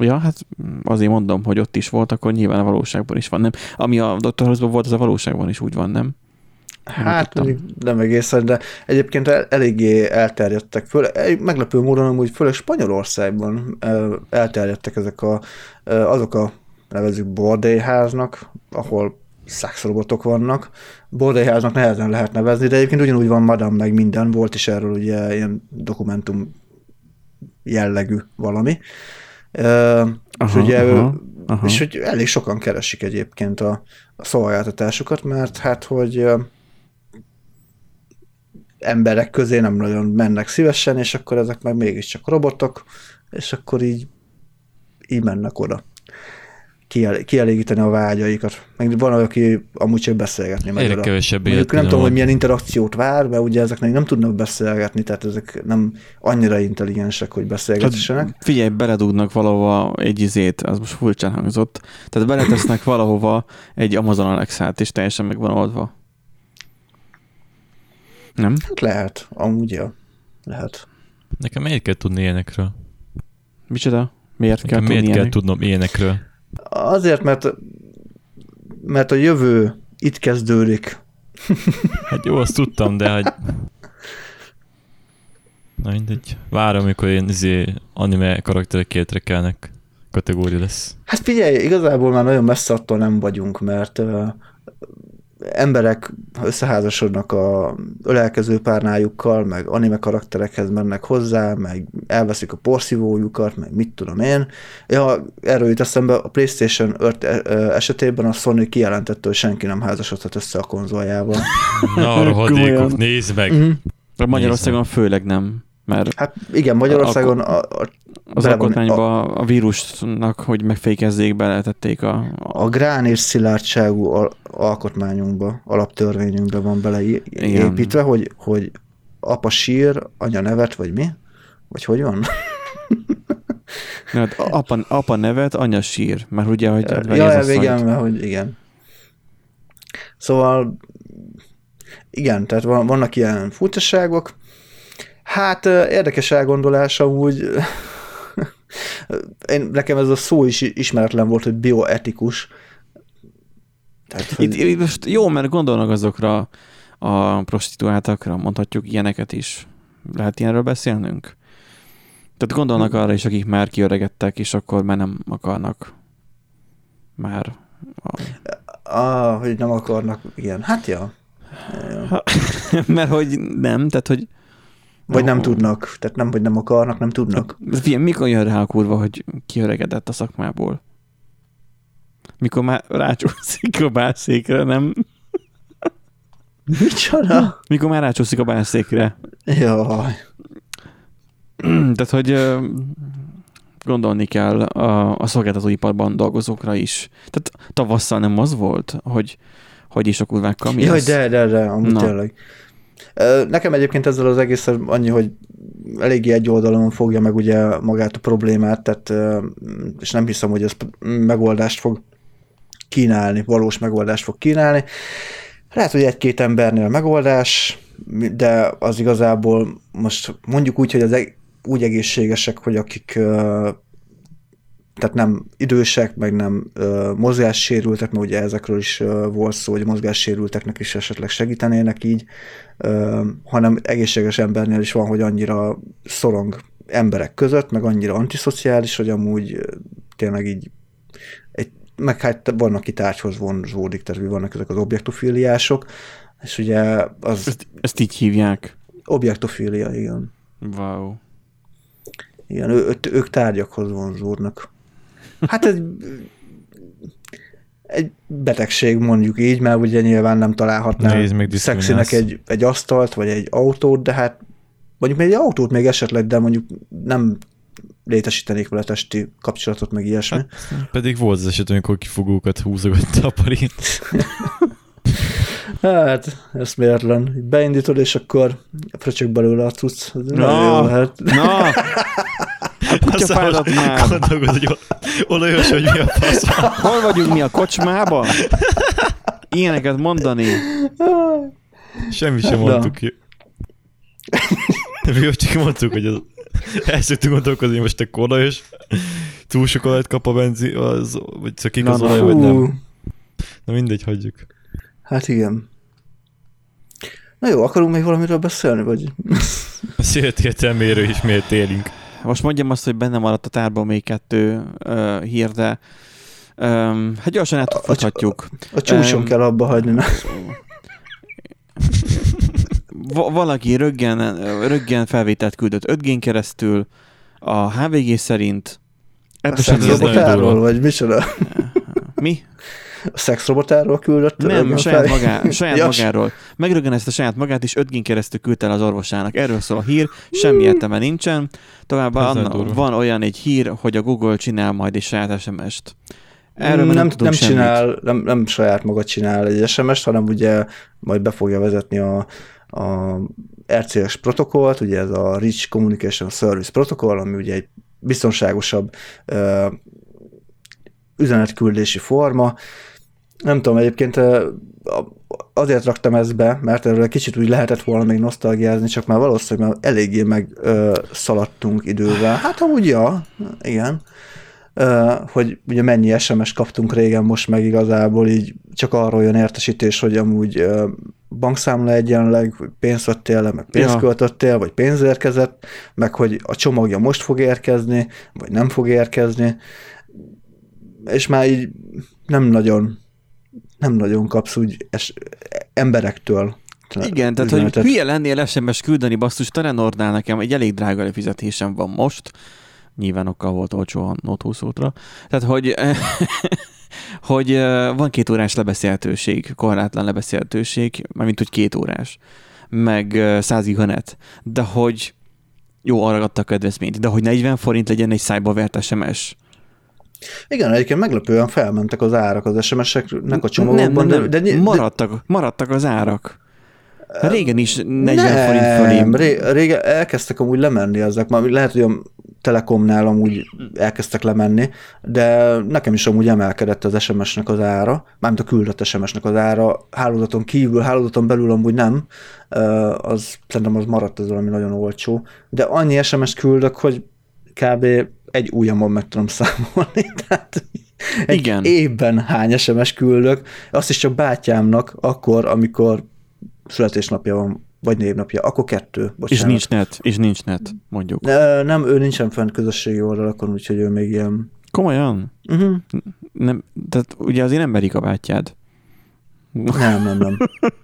Ja, hát azért mondom, hogy ott is volt, akkor nyilván a valóságban is van, nem? Ami a Dr. House-ban volt, az a valóságban is úgy van, nem? Hát nem, nem egészen, de egyébként eléggé elterjedtek föl. Meglepő módon hogy főleg Spanyolországban elterjedtek ezek a, azok a nevezük bordélyháznak, ahol szexrobotok vannak. Bordélyháznak nehezen lehet nevezni, de egyébként ugyanúgy van Madame meg minden, volt is erről ugye ilyen dokumentum jellegű valami. Aha, és ugye aha, aha. és hogy elég sokan keresik egyébként a, a szolgáltatásokat, mert hát, hogy emberek közé nem nagyon mennek szívesen, és akkor ezek meg mégiscsak robotok, és akkor így, így mennek oda kielégíteni a vágyaikat. Meg van, aki amúgy csak beszélgetni megy Egyre kevesebb Nem tudom, hogy milyen interakciót vár, mert ugye ezeknek nem tudnak beszélgetni, tehát ezek nem annyira intelligensek, hogy beszélgessenek. Hát figyelj, beledugnak valahova egy izét, az most furcsán hangzott, tehát beletesznek valahova egy Amazon Alexa-t, és teljesen meg van oldva. Nem? Hát lehet, amúgy ja. Lehet. Nekem miért kell tudni ilyenekről? Micsoda? Miért Nekem kell miért tudni kell tudnom ilyenekről? Azért, mert, mert a jövő itt kezdődik. Hát jó, azt tudtam, de hogy... Na mindegy. Várom, amikor ilyen izé, anime karakterek kétrekelnek kategória lesz. Hát figyelj, igazából már nagyon messze attól nem vagyunk, mert uh, emberek összeházasodnak a ölelkező párnájukkal, meg anime karakterekhez mennek hozzá, meg elveszik a porszívójukat, meg mit tudom én. Ja, erről jut eszembe, a PlayStation 5 esetében a Sony kijelentette, hogy senki nem házasodhat össze a konzoljával. Na, rohadékok, nézd meg! Mm-hmm. Magyarországon főleg nem. Mert hát igen, Magyarországon a, a, az alkotmányba a, a vírusnak, hogy megfékezzék, beletették a... A, a grán és szilárdságú al- alkotmányunkba, alaptörvényünkbe van beleépítve, hogy, hogy apa sír, anya nevet, vagy mi? Vagy hogy van? hát apa, apa nevet, anya sír, mert ugye, hogy... Ja, ez igen, mert hogy igen. Szóval igen, tehát vannak ilyen furcsaságok, Hát érdekes elgondolása úgy, én, nekem ez a szó is ismeretlen volt, hogy bioetikus. Tehát, hogy... itt, itt most jó, mert gondolnak azokra a prostituáltakra, mondhatjuk ilyeneket is. Lehet ilyenről beszélnünk? Tehát gondolnak arra is, akik már kiöregedtek, és akkor már nem akarnak már. A... Ah, hogy nem akarnak, igen. Hát ja. ja. mert hogy nem, tehát hogy vagy nem tudnak, tehát nem, hogy nem akarnak, nem tudnak. Figyelj, mikor jön rá a kurva, hogy kiöregedett a szakmából? Mikor már rácsúszik a bászékre, nem? Micsoda? Mikor már rácsúszik a bászékre. Jaj. Tehát, hogy gondolni kell a, a szolgáltatóiparban dolgozókra is. Tehát tavasszal nem az volt, hogy hogy is a kurvákkal mi Jaj, de, de, de, amúgy Na. tényleg. Nekem egyébként ezzel az egész annyi, hogy eléggé egy oldalon fogja meg ugye magát a problémát, tehát, és nem hiszem, hogy ez megoldást fog kínálni, valós megoldást fog kínálni. Lehet, hogy egy-két embernél megoldás, de az igazából most mondjuk úgy, hogy az úgy egészségesek, hogy akik tehát nem idősek, meg nem uh, mozgássérültek, mert ugye ezekről is uh, volt szó, hogy mozgássérülteknek is esetleg segítenének így, uh, hanem egészséges embernél is van, hogy annyira szorong emberek között, meg annyira antiszociális, hogy amúgy tényleg így egy, meg hát van, aki tárgyhoz vonzódik, tehát vannak ezek az objektofiliások, és ugye az... Ezt, ezt így hívják? Objektofília, igen. Wow. Igen, ő, ők tárgyakhoz vonzódnak. Hát ez egy betegség mondjuk így, mert ugye nyilván nem találhatnál szexinek egy, egy asztalt, vagy egy autót, de hát mondjuk még egy autót még esetleg, de mondjuk nem létesítenék vele testi kapcsolatot, meg ilyesmi. Hát, pedig volt az eset, amikor kifogókat húzogatta a parint. hát, ez mérlen. Beindítod, és akkor fröcsök belőle a cucc. Na, no, hát. na. A kutyafádat már. Gondolod, hogy olajos, hogy mi a fasz. Hol vagyunk mi a kocsmában? Ilyeneket mondani. Semmi sem mondtuk ki. Mi csak mondtuk, hogy az elszöktünk gondolkozni, hogy most a olajos, túl sok olajat kap a benzi, az, vagy szökik az olaj, vagy nem. Na mindegy, hagyjuk. Hát igen. Na jó, akarunk még valamiről beszélni, vagy? A széltértelméről is miért élünk. Most mondjam azt, hogy benne maradt a tárban még kettő uh, hír, de um, hát gyorsan átfuthatjuk. A, a csúcson um, kell abba hagyni. Na. valaki röggen, röggen felvételt küldött 5 g keresztül, a HVG szerint Ebből a szexrobotáról, vagy micsoda? Mi? A szexrobotáról küldött? Nem, saját, magá, saját ja. magáról. Megröggenezte saját magát, és 5 keresztül küldte el az orvosának. Erről szól a hír, semmi értelme nincsen. Továbbá anna, van olyan egy hír, hogy a Google csinál majd egy saját SMS-t. Erről nem, nem, nem csinál, nem, nem saját maga csinál egy SMS-t, hanem ugye majd be fogja vezetni a, a RCS protokollt, ugye ez a Rich Communication Service protokoll, ami ugye egy biztonságosabb üzenetküldési forma. Nem tudom, egyébként azért raktam ezt be, mert erről kicsit úgy lehetett volna még nosztalgiázni, csak már valószínűleg már eléggé meg ö, szaladtunk idővel. Hát amúgy ja, igen. Ö, hogy ugye mennyi SMS kaptunk régen, most meg igazából így csak arról jön értesítés, hogy amúgy ö, bankszámla egyenleg, pénzt vettél le, meg pénzt ja. költöttél, vagy pénz érkezett, meg hogy a csomagja most fog érkezni, vagy nem fog érkezni, és már így nem nagyon nem nagyon kapsz úgy es, emberektől. Igen, tehát hogy hülye lennél SMS küldeni, basszus, Telenordnál nekem egy elég drága lefizetésem van most, nyilván okkal volt olcsó a Note 20 útra. Tehát, hogy, hogy van két órás lebeszélhetőség, korlátlan lebeszélhetőség, mármint hogy két órás, meg 100 giganet, de hogy jó, arra adta a kedvezményt, de hogy 40 forint legyen egy szájba vert SMS, igen, egyébként meglepően felmentek az árak az SMS-eknek a csomagokban. Nem, nem, nem. De, de, maradtak, maradtak az árak. Régen is 40 nem, forint fölé. Ré, régen elkezdtek amúgy lemenni ezek, már lehet, hogy a Telekomnál amúgy elkezdtek lemenni, de nekem is amúgy emelkedett az SMS-nek az ára, mármint a küldött SMS-nek az ára, hálózaton kívül, hálózaton belül amúgy nem, az szerintem az maradt az valami nagyon olcsó, de annyi SMS küldök, hogy kb egy ujjamon meg tudom számolni, tehát egy Igen. évben hány SMS küldök, azt is csak bátyámnak akkor, amikor születésnapja van, vagy névnapja, akkor kettő, bocsánat. És nincs net, és nincs net, mondjuk. Ne, nem, ő nincsen fent közösségi oldalakon, úgyhogy ő még ilyen... Komolyan? Uh-huh. Nem, tehát ugye azért nem merik a bátyád. Nem, nem, nem.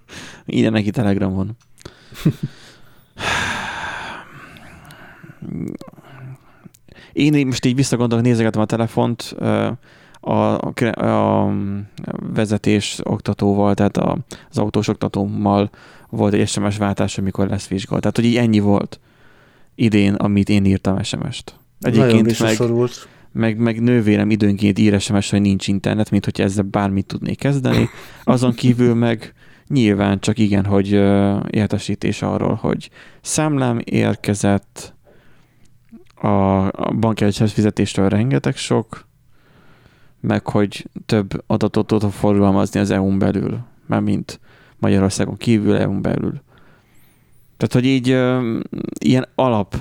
Ide neki telegramon. Én most így visszagondolok, nézegetem a telefont, a, a, a vezetés oktatóval, tehát a, az autós oktatómmal volt egy SMS váltás, amikor lesz vizsgálat. Tehát, hogy így ennyi volt idén, amit én írtam SMS-t. Egyébként meg, meg, meg nővérem időnként ír SMS, hogy nincs internet, mint hogyha ezzel bármit tudnék kezdeni. Azon kívül meg Nyilván csak igen, hogy értesítés arról, hogy számlám érkezett, a, a bankjegyhez fizetéstől rengeteg sok, meg hogy több adatot tudok forgalmazni az EU-n belül, már mint Magyarországon kívül, EU-n belül. Tehát, hogy így ö, ilyen alap,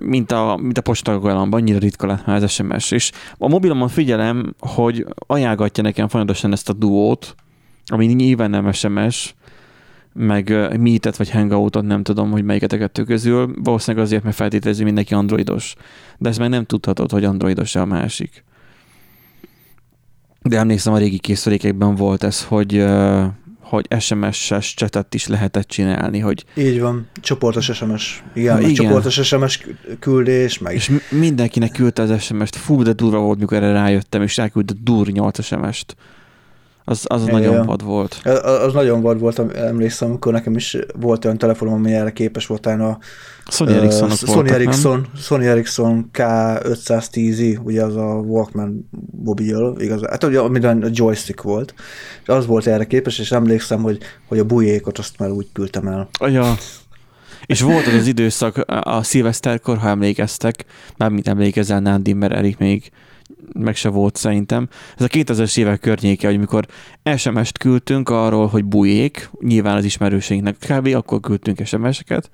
mint a, mint a postagollamban, annyira ritka lett már az SMS. És a mobilomon figyelem, hogy ajánlgatja nekem folyamatosan ezt a duót, ami nyilván nem SMS, meg Meetet vagy Hangoutot, nem tudom, hogy melyiket a kettő közül. Valószínűleg azért, mert feltételezi mindenki androidos. De ezt meg nem tudhatod, hogy androidos-e a másik. De emlékszem, a régi készülékekben volt ez, hogy hogy SMS-es csetet is lehetett csinálni, hogy... Így van, csoportos SMS. Igen, igen. csoportos SMS küldés, meg... És mindenkinek küldte az SMS-t, fú, de durva volt, mikor erre rájöttem, és elküldte dur 8 SMS-t. Az, az ja, nagyon vad volt. Az, az nagyon vad volt, emlékszem, amikor nekem is volt olyan telefonom, ami erre képes volt a Sony Ericsson uh, Sony Ericsson, Sony Ericsson K510i, ugye az a Walkman mobil, igaz? Hát ugye minden joystick volt, és az volt erre képes, és emlékszem, hogy, hogy a bujékot azt már úgy küldtem el. Ja. És volt az az időszak a szilveszterkor, ha emlékeztek, már mint emlékezel Nándi, mert Erik még meg se volt szerintem. Ez a 2000-es évek környéke, hogy mikor SMS-t küldtünk arról, hogy bujék, nyilván az ismerőségnek kb. akkor küldtünk SMS-eket,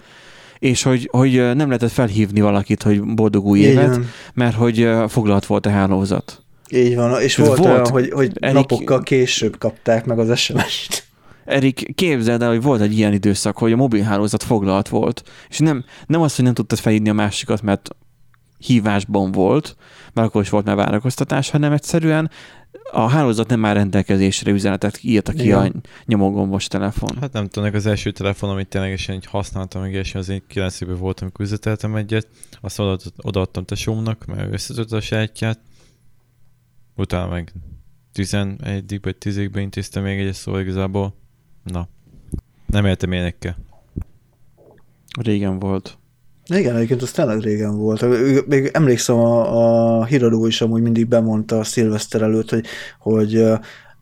és hogy, hogy nem lehetett felhívni valakit, hogy boldog új évet, Igen. mert hogy foglalt volt a hálózat. Így van, és volt, volt olyan, hogy, hogy Erik, napokkal később kapták meg az SMS-t. Erik, képzeld el, hogy volt egy ilyen időszak, hogy a mobilhálózat foglalt volt, és nem, nem az, hogy nem tudtad felhívni a másikat, mert hívásban volt, mert akkor is volt már várakoztatás, hanem egyszerűen a hálózat nem már rendelkezésre üzenetet írta ki Igen. a nyomogombos telefon. Hát nem tudom, az első telefon, amit ténylegesen így használtam, még és az én 9 évben voltam, amikor üzleteltem egyet, azt odaadtam tesómnak, mert összetört a sajátját, utána meg 11 vagy 10 ben intéztem még egy szóval igazából, na, nem éltem énekkel. Régen volt. Igen, egyébként az tényleg régen volt. Még emlékszem, a, a híradó is amúgy mindig bemondta a szilveszter előtt, hogy, hogy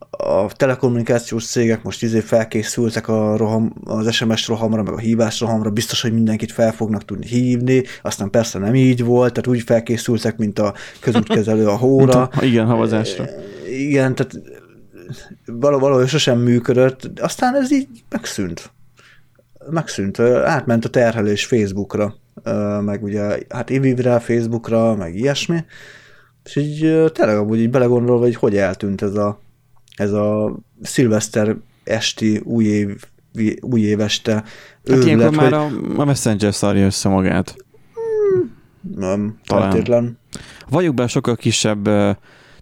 a telekommunikációs cégek most izé felkészültek a roham, az SMS rohamra, meg a hívás rohamra, biztos, hogy mindenkit fel fognak tudni hívni, aztán persze nem így volt, tehát úgy felkészültek, mint a közútkezelő a hóra. a, igen, havazásra. Igen, tehát valahogy sosem működött, aztán ez így megszűnt. Megszűnt, átment a terhelés Facebookra meg ugye hát Ivivre, Facebookra, meg ilyesmi, és így tényleg amúgy így belegondolva, hogy hogy eltűnt ez a, ez a szilveszter esti új év új éveste hát őrület, ilyenkor hogy... már a, a Messenger szarja össze magát. Hmm, nem, Talán. feltétlen. Vagyok be sokkal kisebb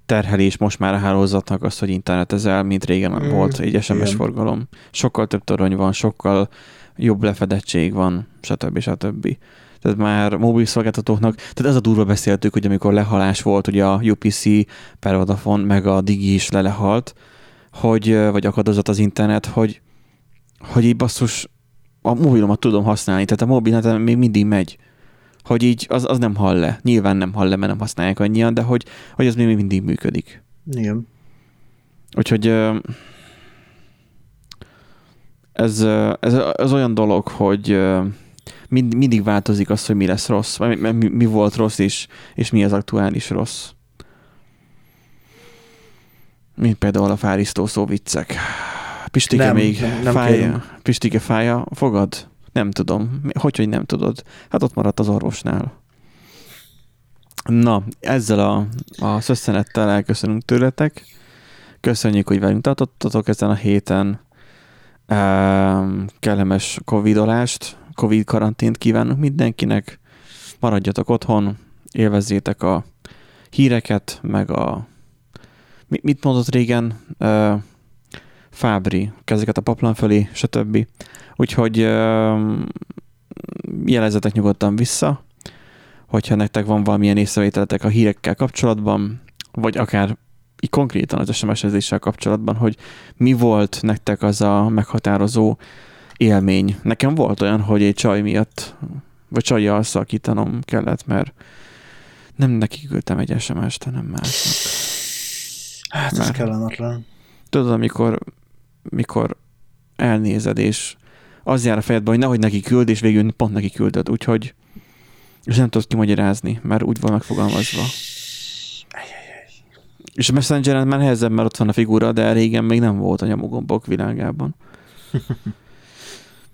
terhelés most már a hálózatnak az, hogy internetezel, mint régen mm, volt egy SMS igen. forgalom. Sokkal több torony van, sokkal jobb lefedettség van, stb. stb tehát már mobil szolgáltatóknak, tehát ez a durva beszéltük, hogy amikor lehalás volt, ugye a UPC per Vodafone, meg a Digi is lelehalt, hogy, vagy akadozott az internet, hogy, hogy így basszus, a mobilomat tudom használni, tehát a mobil még mindig megy. Hogy így az, az nem hall le. Nyilván nem hall le, mert nem használják annyian, de hogy, hogy az még mindig működik. Igen. Úgyhogy ez, ez, ez olyan dolog, hogy mind, mindig változik az, hogy mi lesz rossz, mi, mi, mi volt rossz is, és mi az aktuális rossz. Mint például a fárisztó szó viccek. Pistike nem, még nem, nem fája, kérem. Pistike fája, fogad? Nem tudom. Hogy, hogy nem tudod? Hát ott maradt az orvosnál. Na, ezzel a, a szösszenettel elköszönünk tőletek. Köszönjük, hogy velünk tartottatok ezen a héten. Um, kellemes covidolást, Covid karantént kívánok mindenkinek, maradjatok otthon, élvezzétek a híreket, meg a mit mondott régen uh, Fábri, kezeket a paplan fölé, stb. Úgyhogy uh, jelezzetek nyugodtan vissza, hogyha nektek van valamilyen észrevételetek a hírekkel kapcsolatban, vagy akár így konkrétan az SMS-ezéssel kapcsolatban, hogy mi volt nektek az a meghatározó élmény. Nekem volt olyan, hogy egy csaj miatt, vagy csajjal szakítanom kellett, mert nem neki küldtem egy SMS-t, hanem másnak. Hát ez kellemetlen. Tudod, amikor mikor elnézed, és az jár a fejedbe, hogy nehogy neki küld, és végül pont neki küldöd, úgyhogy és nem tudod kimagyarázni, mert úgy van megfogalmazva. És a Messengeren már nehezebb, mert ott van a figura, de régen még nem volt a nyomogombok világában.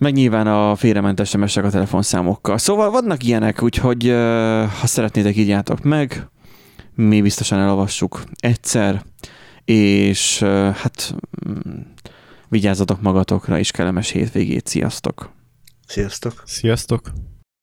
Meg nyilván a félrement sms a telefonszámokkal. Szóval vannak ilyenek, úgyhogy ha szeretnétek, így játok meg. Mi biztosan elolvassuk egyszer, és hát mm, vigyázzatok magatokra, és kellemes hétvégét. Sziasztok! Sziasztok! Sziasztok!